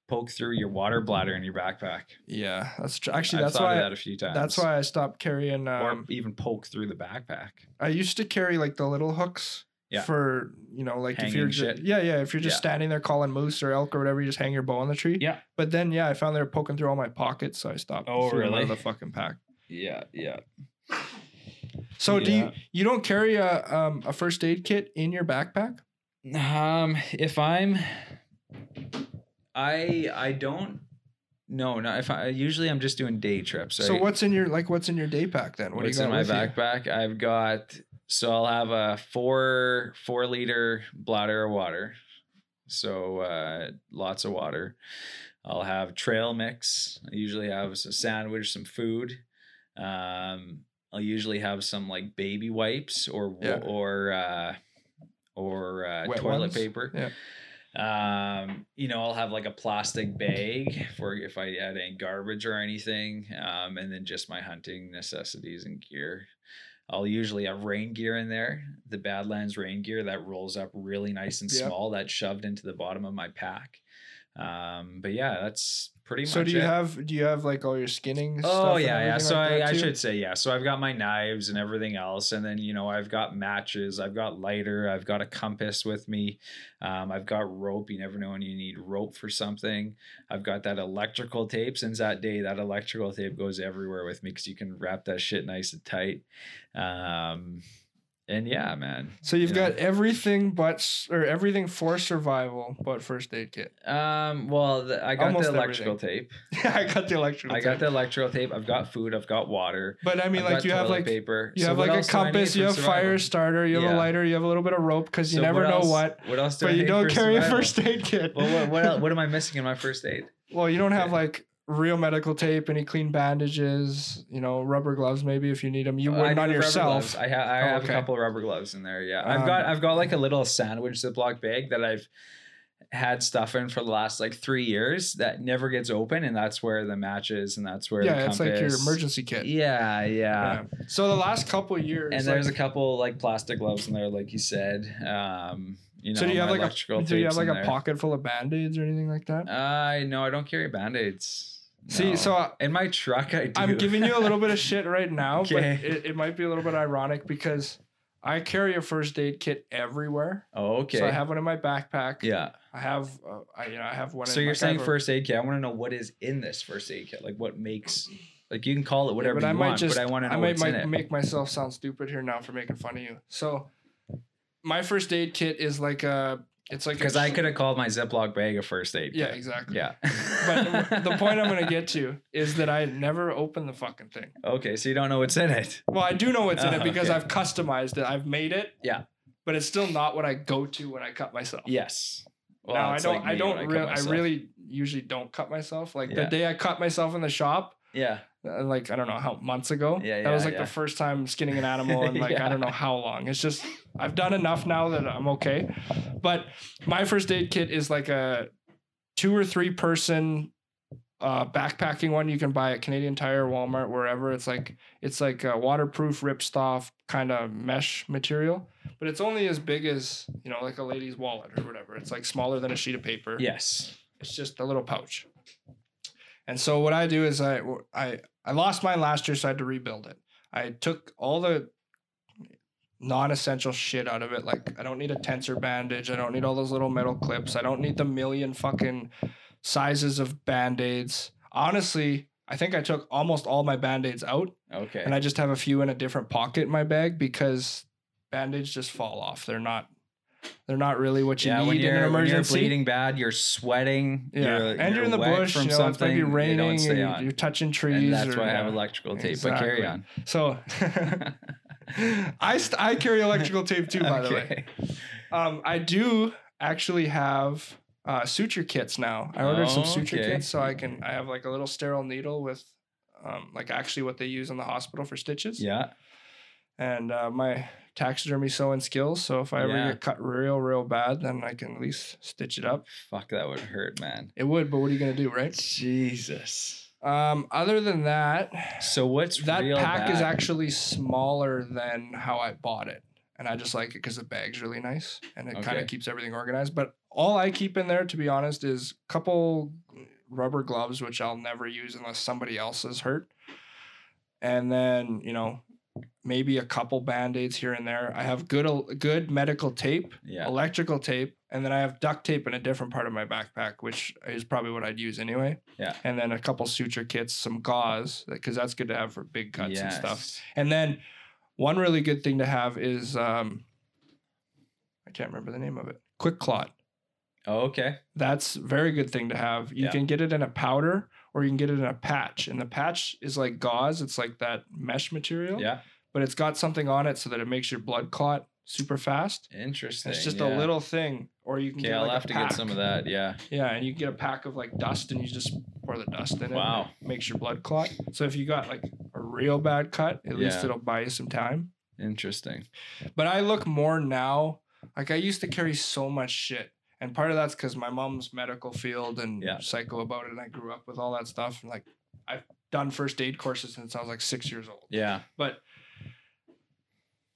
poke through your water bladder in your backpack. Yeah, that's true. Actually, I've that's why. that a few times. That's why I stopped carrying. or Um, even poke through the backpack. I used to carry like the little hooks. Yeah. For you know, like if you're Hanging just, shit. yeah, yeah, if you're just Yeah. standing there calling moose or elk or whatever, you just hang your bow on the tree. Yeah. But then, yeah, I found they were poking through all my pockets, so I stopped. Oh, them out of the fucking pack. Yeah, yeah. So do you you don't carry a um a first aid kit in your backpack? Um, if I'm, I I don't. No, no. If I usually I'm just doing day trips. So what's in your like what's in your day pack then? What What's you in my with you? backpack? I've got so I'll have a four four liter bladder of water. So uh, lots of water. I'll have trail mix. I usually have a sandwich, some food. Um, I'll usually have some like baby wipes or Yeah. or uh, or uh, toilet ones? paper. Yeah. Um, you know, I'll have like a plastic bag for if I had any garbage or anything. Um, and then just my hunting necessities and gear. I'll usually have rain gear in there, the Badlands rain gear that rolls up really nice and Yep. small, that's shoved into the bottom of my pack. Um, but yeah, that's pretty So much do you it. have do you have like all your skinning? Oh yeah, yeah. So like I, I should say yeah. So I've got my knives and everything else, and then you know I've got matches, I've got lighter, I've got a compass with me, um, I've got rope. You never know when you need rope for something. I've got that electrical tape. Since that day, that electrical tape goes everywhere with me because you can wrap that shit nice and tight. Um, and yeah, man. So you've you know. got everything but or everything for survival but first aid kit. Um, well, the, I got Almost the electrical tape. Yeah, I got the electrical. I got the electrical tape. I've got food. I've got water. But I mean, I've like you have like paper. you So have like a else do I need compass, you have fire starter, you have Yeah. a lighter, you have a little bit of rope because you So never know else- what. What else do I But you don't carry a first aid kit. Well, what what, el- what am I missing in my first aid? Well, you don't have like real medical tape, any clean bandages, you know, rubber gloves maybe if you need them. You I wouldn't on yourself. I, ha- I Oh, have okay. a couple of rubber gloves in there. Yeah, I've got Um, I've got like a little sandwich Ziploc bag that I've had stuff in for the last like three years that never gets open, and that's where the matches and that's where Yeah, it's like your emergency kit. Yeah, yeah. Yeah. So the last couple years, And there's like, a couple like plastic gloves in there, like you said. Um, you know, so do you have like a do you have like a there. pocket full of band-aids or anything like that? I no, I don't carry band aids. See, so in my truck, I do. I'm giving you a little bit of shit right now, Okay. but it, it might be a little bit ironic because I carry a first aid kit everywhere. Oh, okay. So I have one in my backpack. yeah. I have, uh, I you know, I have one. So you're saying a- first aid kit? I want to know what is in this first aid kit. Like what makes, like you can call it Yeah, whatever but I you might want, just, but I want to know I might, what's in it. make myself sound stupid here now for making fun of you. So my first aid kit is like a, it's like Because I could have called my Ziploc bag a first aid. Yeah, exactly. Yeah. But the point I'm gonna get to is that I never open the fucking thing. Okay, so you don't know what's in it. Well, I do know what's in Oh, it because okay. I've customized it. I've made it. Yeah. But it's still not what I go to when I cut myself. Yes. Well, now I don't. like I don't. when really. I really usually don't cut myself. Like the day I cut myself in the shop, Yeah. Uh, like I don't know how months ago. Yeah, yeah. that was like yeah. the first time skinning an animal, and like I don't know how long. It's just I've done enough now that I'm okay. But my first aid kit is like a two or three person uh, backpacking one you can buy at Canadian Tire, Walmart, wherever. It's like it's like a waterproof ripped ripstop kind of mesh material, but it's only as big as you know like a lady's wallet or whatever. It's like smaller than a sheet of paper. Yes. It's just a little pouch. And so what I do is I I I lost mine last year, so I had to rebuild it. I took all the non-essential shit out of it. Like I don't need a tensor bandage. I don't need all those little metal clips. I don't need the million fucking sizes of band-aids. Honestly, I think I took almost all my band-aids out Okay. and I just have a few in a different pocket in my bag because band-aids just fall off. They're not they're not really what you yeah, need in you're, an when you're bleeding bad, you're sweating. yeah, you're, and you're, in the bush. from you know, something. it might be raining. You're, on. you're touching trees. and that's or, why I have electrical tape. But carry on. So I st- I carry electrical tape too, by the way. Um, I do actually have uh, suture kits now. I ordered some suture Okay. kits so I can. I have like a little sterile needle with, um, like actually what they use in the hospital for stitches. Yeah. And uh, my taxidermy sewing skills. So if I ever Yeah. get cut real, real bad, then I can at least stitch it up. Fuck, that would hurt, man. It would, but what are you gonna do, right? Jesus. Um, other than that, So what's that real pack is bad? actually smaller than how I bought it. And I just like it because the bag's really nice and it kind Okay. of keeps everything organized. But all I keep in there, to be honest, is a couple rubber gloves, which I'll never use unless somebody else is hurt. And then, you know, maybe a couple band-aids here and there. I have good good medical tape, yeah. electrical tape, and then I have duct tape in a different part of my backpack, which is probably what I'd use anyway. Yeah. And then a couple suture kits, some gauze, because that's good to have for big cuts and stuff. And then one really good thing to have is um, I can't remember the name of it. Quick clot. Oh, okay. That's a very good thing to have. You Yeah. can get it in a powder or you can get it in a patch. And the patch is like gauze. It's like that mesh material. Yeah. But it's got something on it so that it makes your blood clot super fast. Interesting. It's just yeah. a little thing. Or you can Okay, get I'll like have a to get some of that. Yeah. Yeah, and you get a pack of like dust and you just pour the dust in it. Wow. it makes your blood clot. So if you got like a real bad cut, at least it'll buy you some time. Interesting. But I look more now. Like I used to carry so much shit. And part of that's because my mom's medical field and Yeah. psycho about it. And I grew up with all that stuff. And like I've done first aid courses since I was like six years old. Yeah. But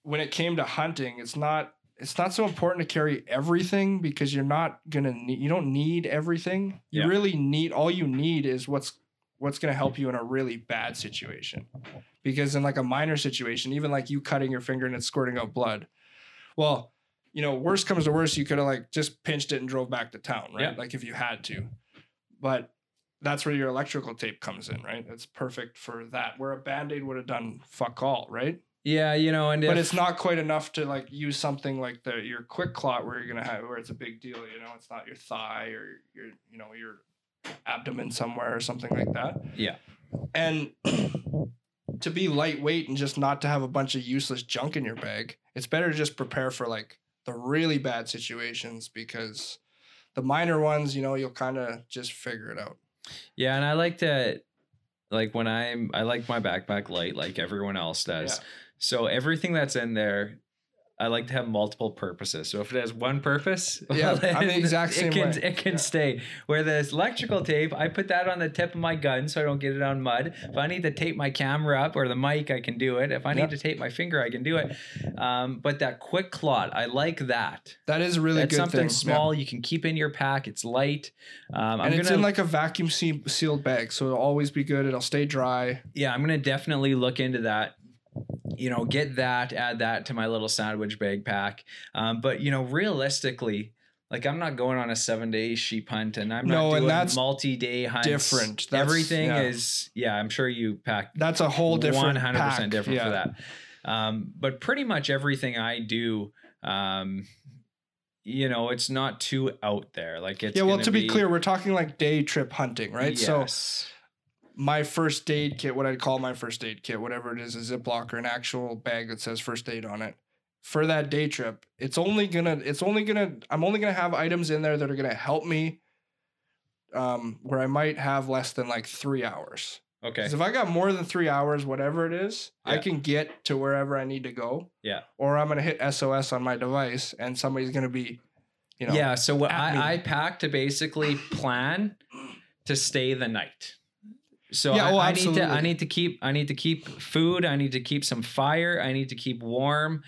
when it came to hunting, it's not it's not so important to carry everything because you're not gonna need you don't need everything. You really need all you need is what's what's gonna help you in a really bad situation. Because in like a minor situation, even like you cutting your finger and it's squirting out blood, well, you know, worst comes to worst, you could have like just pinched it and drove back to town, right? Yeah. Like if you had to. But that's where your electrical tape comes in, right? It's perfect for that. Where a band-aid would have done fuck all, right? Yeah, you know, and but if- it's not quite enough to like use something like the your quick clot where you're gonna have where it's a big deal. You know, it's not your thigh or your you know your abdomen somewhere or something like that. Yeah. And to be lightweight and just not to have a bunch of useless junk in your bag, it's better to just prepare for like the really bad situations because the minor ones, you know, you'll kind of just figure it out. Yeah, and I like to like when I'm I like my backpack light like everyone else does. Yeah. So everything that's in there I like to have multiple purposes. So if it has one purpose, Yeah, I'm the exact same it can way. it can Yeah. stay. Where this electrical tape, I put that on the tip of my gun so I don't get it on mud. If I need to tape my camera up or the mic, I can do it. If I need Yep. to tape my finger, I can do it. Um, but that quick clot, I like that. That is a really That's good something thing. Yeah. small you can keep in your pack. It's light. Um, I'm and it's gonna in like a vacuum sealed bag, so it'll always be good. It'll stay dry. yeah, I'm gonna definitely look into that. You know, get that, add that to my little sandwich bag pack. Um, but you know, realistically, like I'm not going on a seven day sheep hunt, and I'm No, not and that's multi day hunts. different. That's- Everything yeah. is yeah. I'm sure you pack That's a whole different One hundred percent different yeah. for that. Um, but pretty much everything I do, um, you know, it's not too out there. Like it's yeah, well, to be, clear, we're talking like day trip hunting, right? So Yes. My first aid kit, what I'd call my first aid kit, whatever it is, a Ziploc or an actual bag that says first aid on it. For that day trip, it's only gonna, it's only gonna, I'm only gonna have items in there that are gonna help me. Um, where I might have less than like three hours. okay. Because if I got more than three hours, whatever it is, I can get to wherever I need to go. Yeah. Or I'm gonna hit SOS on my device, and somebody's gonna be, you know, yeah. So what me. I, I pack to basically plan to stay the night. So Yeah, I, oh, I need to I need to keep I need to keep food. I need to keep some fire. I need to keep warm.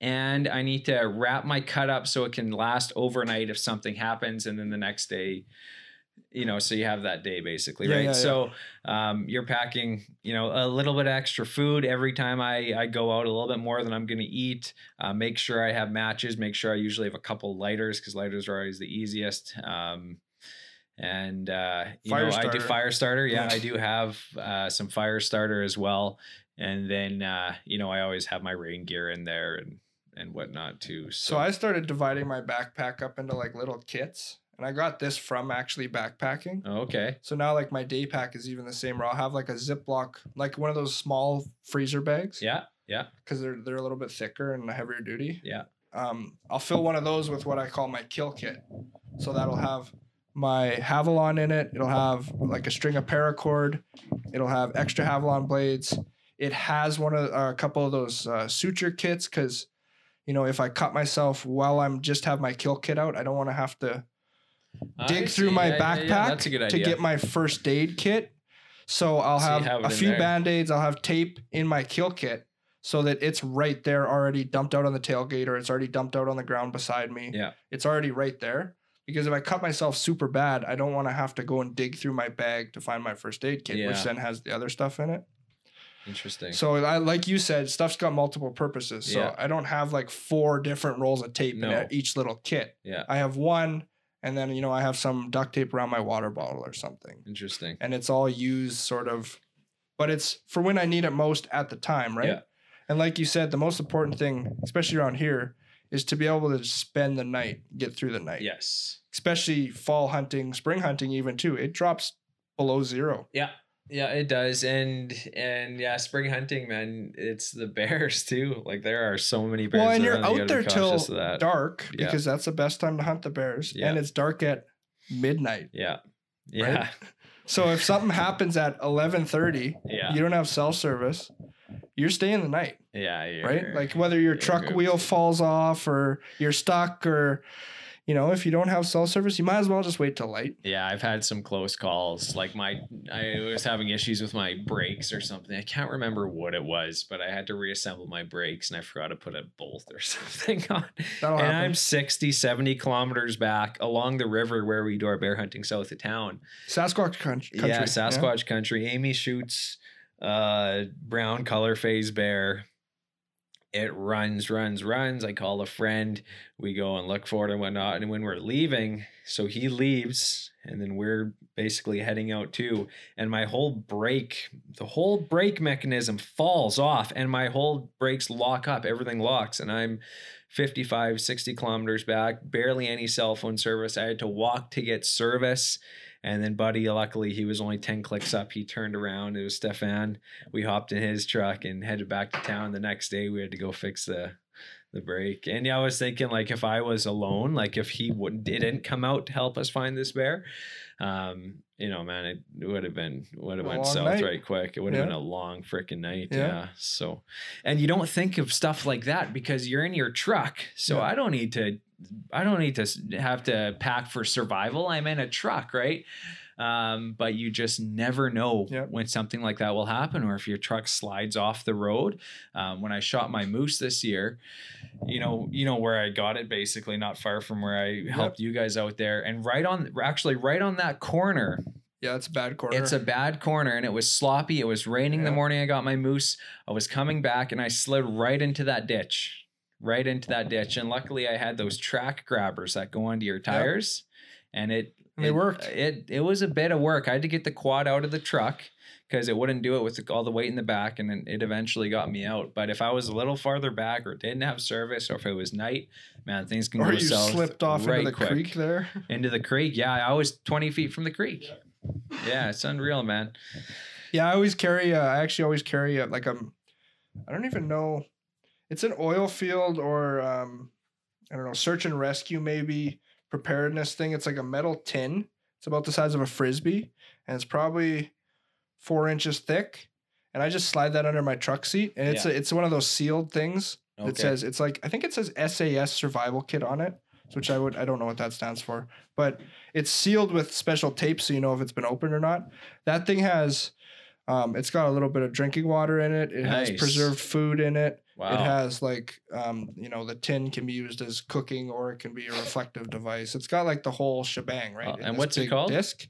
And I need to wrap my cut up so it can last overnight if something happens, and then the next day you know, so you have that day basically, Yeah, right? yeah, so um, you're packing, you know, a little bit extra food every time I, I go out, a little bit more than I'm going to eat. Uh, make sure I have matches. Make sure I usually have a couple lighters because lighters are always the easiest. Um, and uh, you Fire know, I do fire starter. Yeah. I do have uh, some fire starter as well. And then uh, you know, I always have my rain gear in there and and whatnot too. So I started dividing my backpack up into like little kits, and I got this from actually backpacking. Oh, okay. So now like my day pack is even the same. Where I'll have like a Ziploc, like one of those small freezer bags. Yeah. Yeah. Because they're they're a little bit thicker and heavier duty. Yeah. Um, I'll fill one of those with what I call my kill kit. So that'll have my Havalon in it. It'll have like a string of paracord. It'll have extra Havalon blades. It has one of uh, a couple of those uh, suture kits because, you know, if I cut myself while I'm just have my kill kit out, I don't want to have to I dig see. through my Yeah, yeah, backpack yeah, good to get my first aid kit. So I'll have, have a few there. band-aids, I'll have tape in my kill kit so that it's right there already dumped out on the tailgate or it's already dumped out on the ground beside me. Yeah. It's already right there. Because if I cut myself super bad, I don't want to have to go and dig through my bag to find my first aid kit, Yeah. which then has the other stuff in it. Interesting. So I like you said, stuff's got multiple purposes. So Yeah. I don't have like four different rolls of tape No. in each little kit. yeah. I have one and then you know I have some duct tape around my water bottle or something Interesting. and it's all used sort of but it's for when I need it most at the time, right? Yeah. And like you said, the most important thing, especially around here, is to be able to spend the night, get through the night. Yes. Especially fall hunting, spring hunting even too. It drops below zero. Yeah. Yeah, it does. And and yeah, spring hunting, man, it's the bears too. Like there are so many bears. well, and you're around, you out there till that. dark Yeah. because that's the best time to hunt the bears. Yeah. And it's dark at midnight. Yeah. Yeah. So if something happens at eleven thirty, Yeah. you don't have cell service, you're staying the night. Yeah. right? Like whether your truck good. wheel falls off or you're stuck or you know, if you don't have cell service, you might as well just wait till light. Yeah, I've had some close calls. Like my, I was having issues with my brakes or something. I can't remember what it was, but I had to reassemble my brakes and I forgot to put a bolt or something on. That'll and happen. I'm 60, 70 kilometers back along the river where we do our bear hunting south of town. Sasquatch country. country Yeah, Sasquatch country. Amy shoots uh brown color phase bear. It runs, runs, runs. I call a friend. We go and look for it and whatnot. And when we're leaving, so he leaves, and then we're basically heading out too. And my whole brake, the whole brake mechanism falls off, and my whole brakes lock up. Everything locks, and I'm 55, 60 kilometers back, barely any cell phone service. I had to walk to get service. And then Buddy, luckily, he was only 10 clicks up. He turned around. It was Stefan. We hopped in his truck and headed back to town. The next day, we had to go fix the the brake. And yeah, I was thinking, like, if I was alone, like, if he wouldn't, didn't come out to help us find this bear, um, you know, man, it would have been, would have went south night. right quick. It would have Yeah. been a long freaking night. Yeah. Yeah. So, and you don't think of stuff like that because you're in your truck. So Yeah. I don't need to, I don't need to have to pack for survival. I'm in a truck, right? Um, but you just never know Yep. when something like that will happen, or if your truck slides off the road. Um, when I shot my moose this year, you know, you know where I got it, basically not far from where I helped you guys out there, and right on, actually right on that corner, Yeah, it's a bad corner. it's a bad corner and it was sloppy. It was raining the morning I got my moose. I was coming back and I slid right into that ditch. Right into that ditch. And luckily I had those track grabbers that go onto your tires. And it And they it- worked. It it was a bit of work. I had to get the quad out of the truck because it wouldn't do it with all the weight in the back, and then it eventually got me out. But if I was a little farther back, or didn't have service, or if it was night, man, things can or go you south slipped off right into the quick creek there. into the creek. Yeah, I was 20 feet from the creek. Yeah, it's unreal, man. Yeah, I always carry. Uh, I actually always carry a, like a. I don't even know. It's an oil field or um, I don't know, search and rescue maybe preparedness thing. It's like a metal tin. It's about the size of a frisbee, and it's probably four inches thick. And I just slide that under my truck seat, and it's Yeah. a, it's one of those sealed things that Okay. says it's like I think it says SAS Survival Kit on it, which I would I don't know what that stands for, but it's sealed with special tape so you know if it's been opened or not. That thing has, um, it's got a little bit of drinking water in it. It has preserved food in it. Wow. It has like um, you know, the tin can be used as cooking or it can be a reflective device. It's got like the whole shebang, right? Uh, and what's it called? Disc.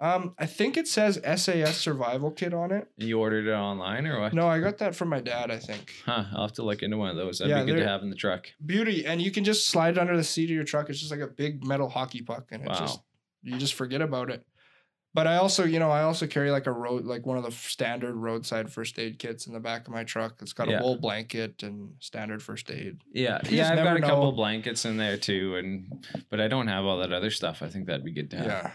Um, I think it says SAS Survival Kit on it. you ordered it online or what? No, I got that from my dad. I think. Huh. I'll have to look into one of those. That'd Yeah, be good to have in the truck. Beauty, and you can just slide it under the seat of your truck. It's just like a big metal hockey puck, and it just you just forget about it. But I also, you know, I also carry like a road, like one of the standard roadside first aid kits in the back of my truck. It's got Yeah. a wool blanket and standard first aid. Yeah, You yeah. I've got a couple blankets in there too, and but I don't have all that other stuff. I think that'd be good to have. Yeah.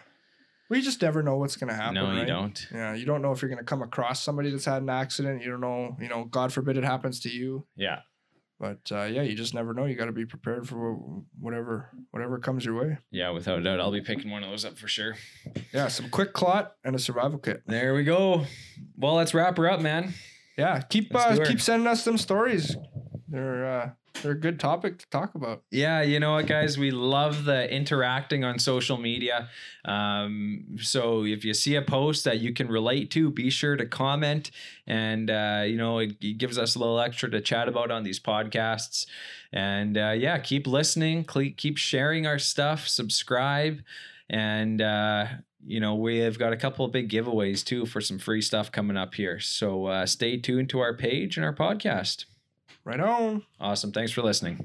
We just never know what's gonna happen. no, you right? don't. Yeah, you don't know if you're gonna come across somebody that's had an accident. You don't know, you know, God forbid it happens to you. Yeah. But uh, yeah, you just never know. You got to be prepared for whatever whatever comes your way. Yeah, without a doubt. I'll be picking one of those up for sure. Yeah, some quick clot and a survival kit. There we go. Well, let's wrap her up, man. Yeah, keep uh, keep sending us some stories. They're uh, they're a good topic to talk about. Yeah, you know what, guys? We love the interacting on social media. Um, so if you see a post that you can relate to, be sure to comment. And, uh, you know, it, it gives us a little extra to chat about on these podcasts. And uh, yeah, keep listening, keep sharing our stuff, subscribe. And, uh, you know, we have got a couple of big giveaways too for some free stuff coming up here. So uh, stay tuned to our page and our podcast. Right on. Awesome. Thanks for listening.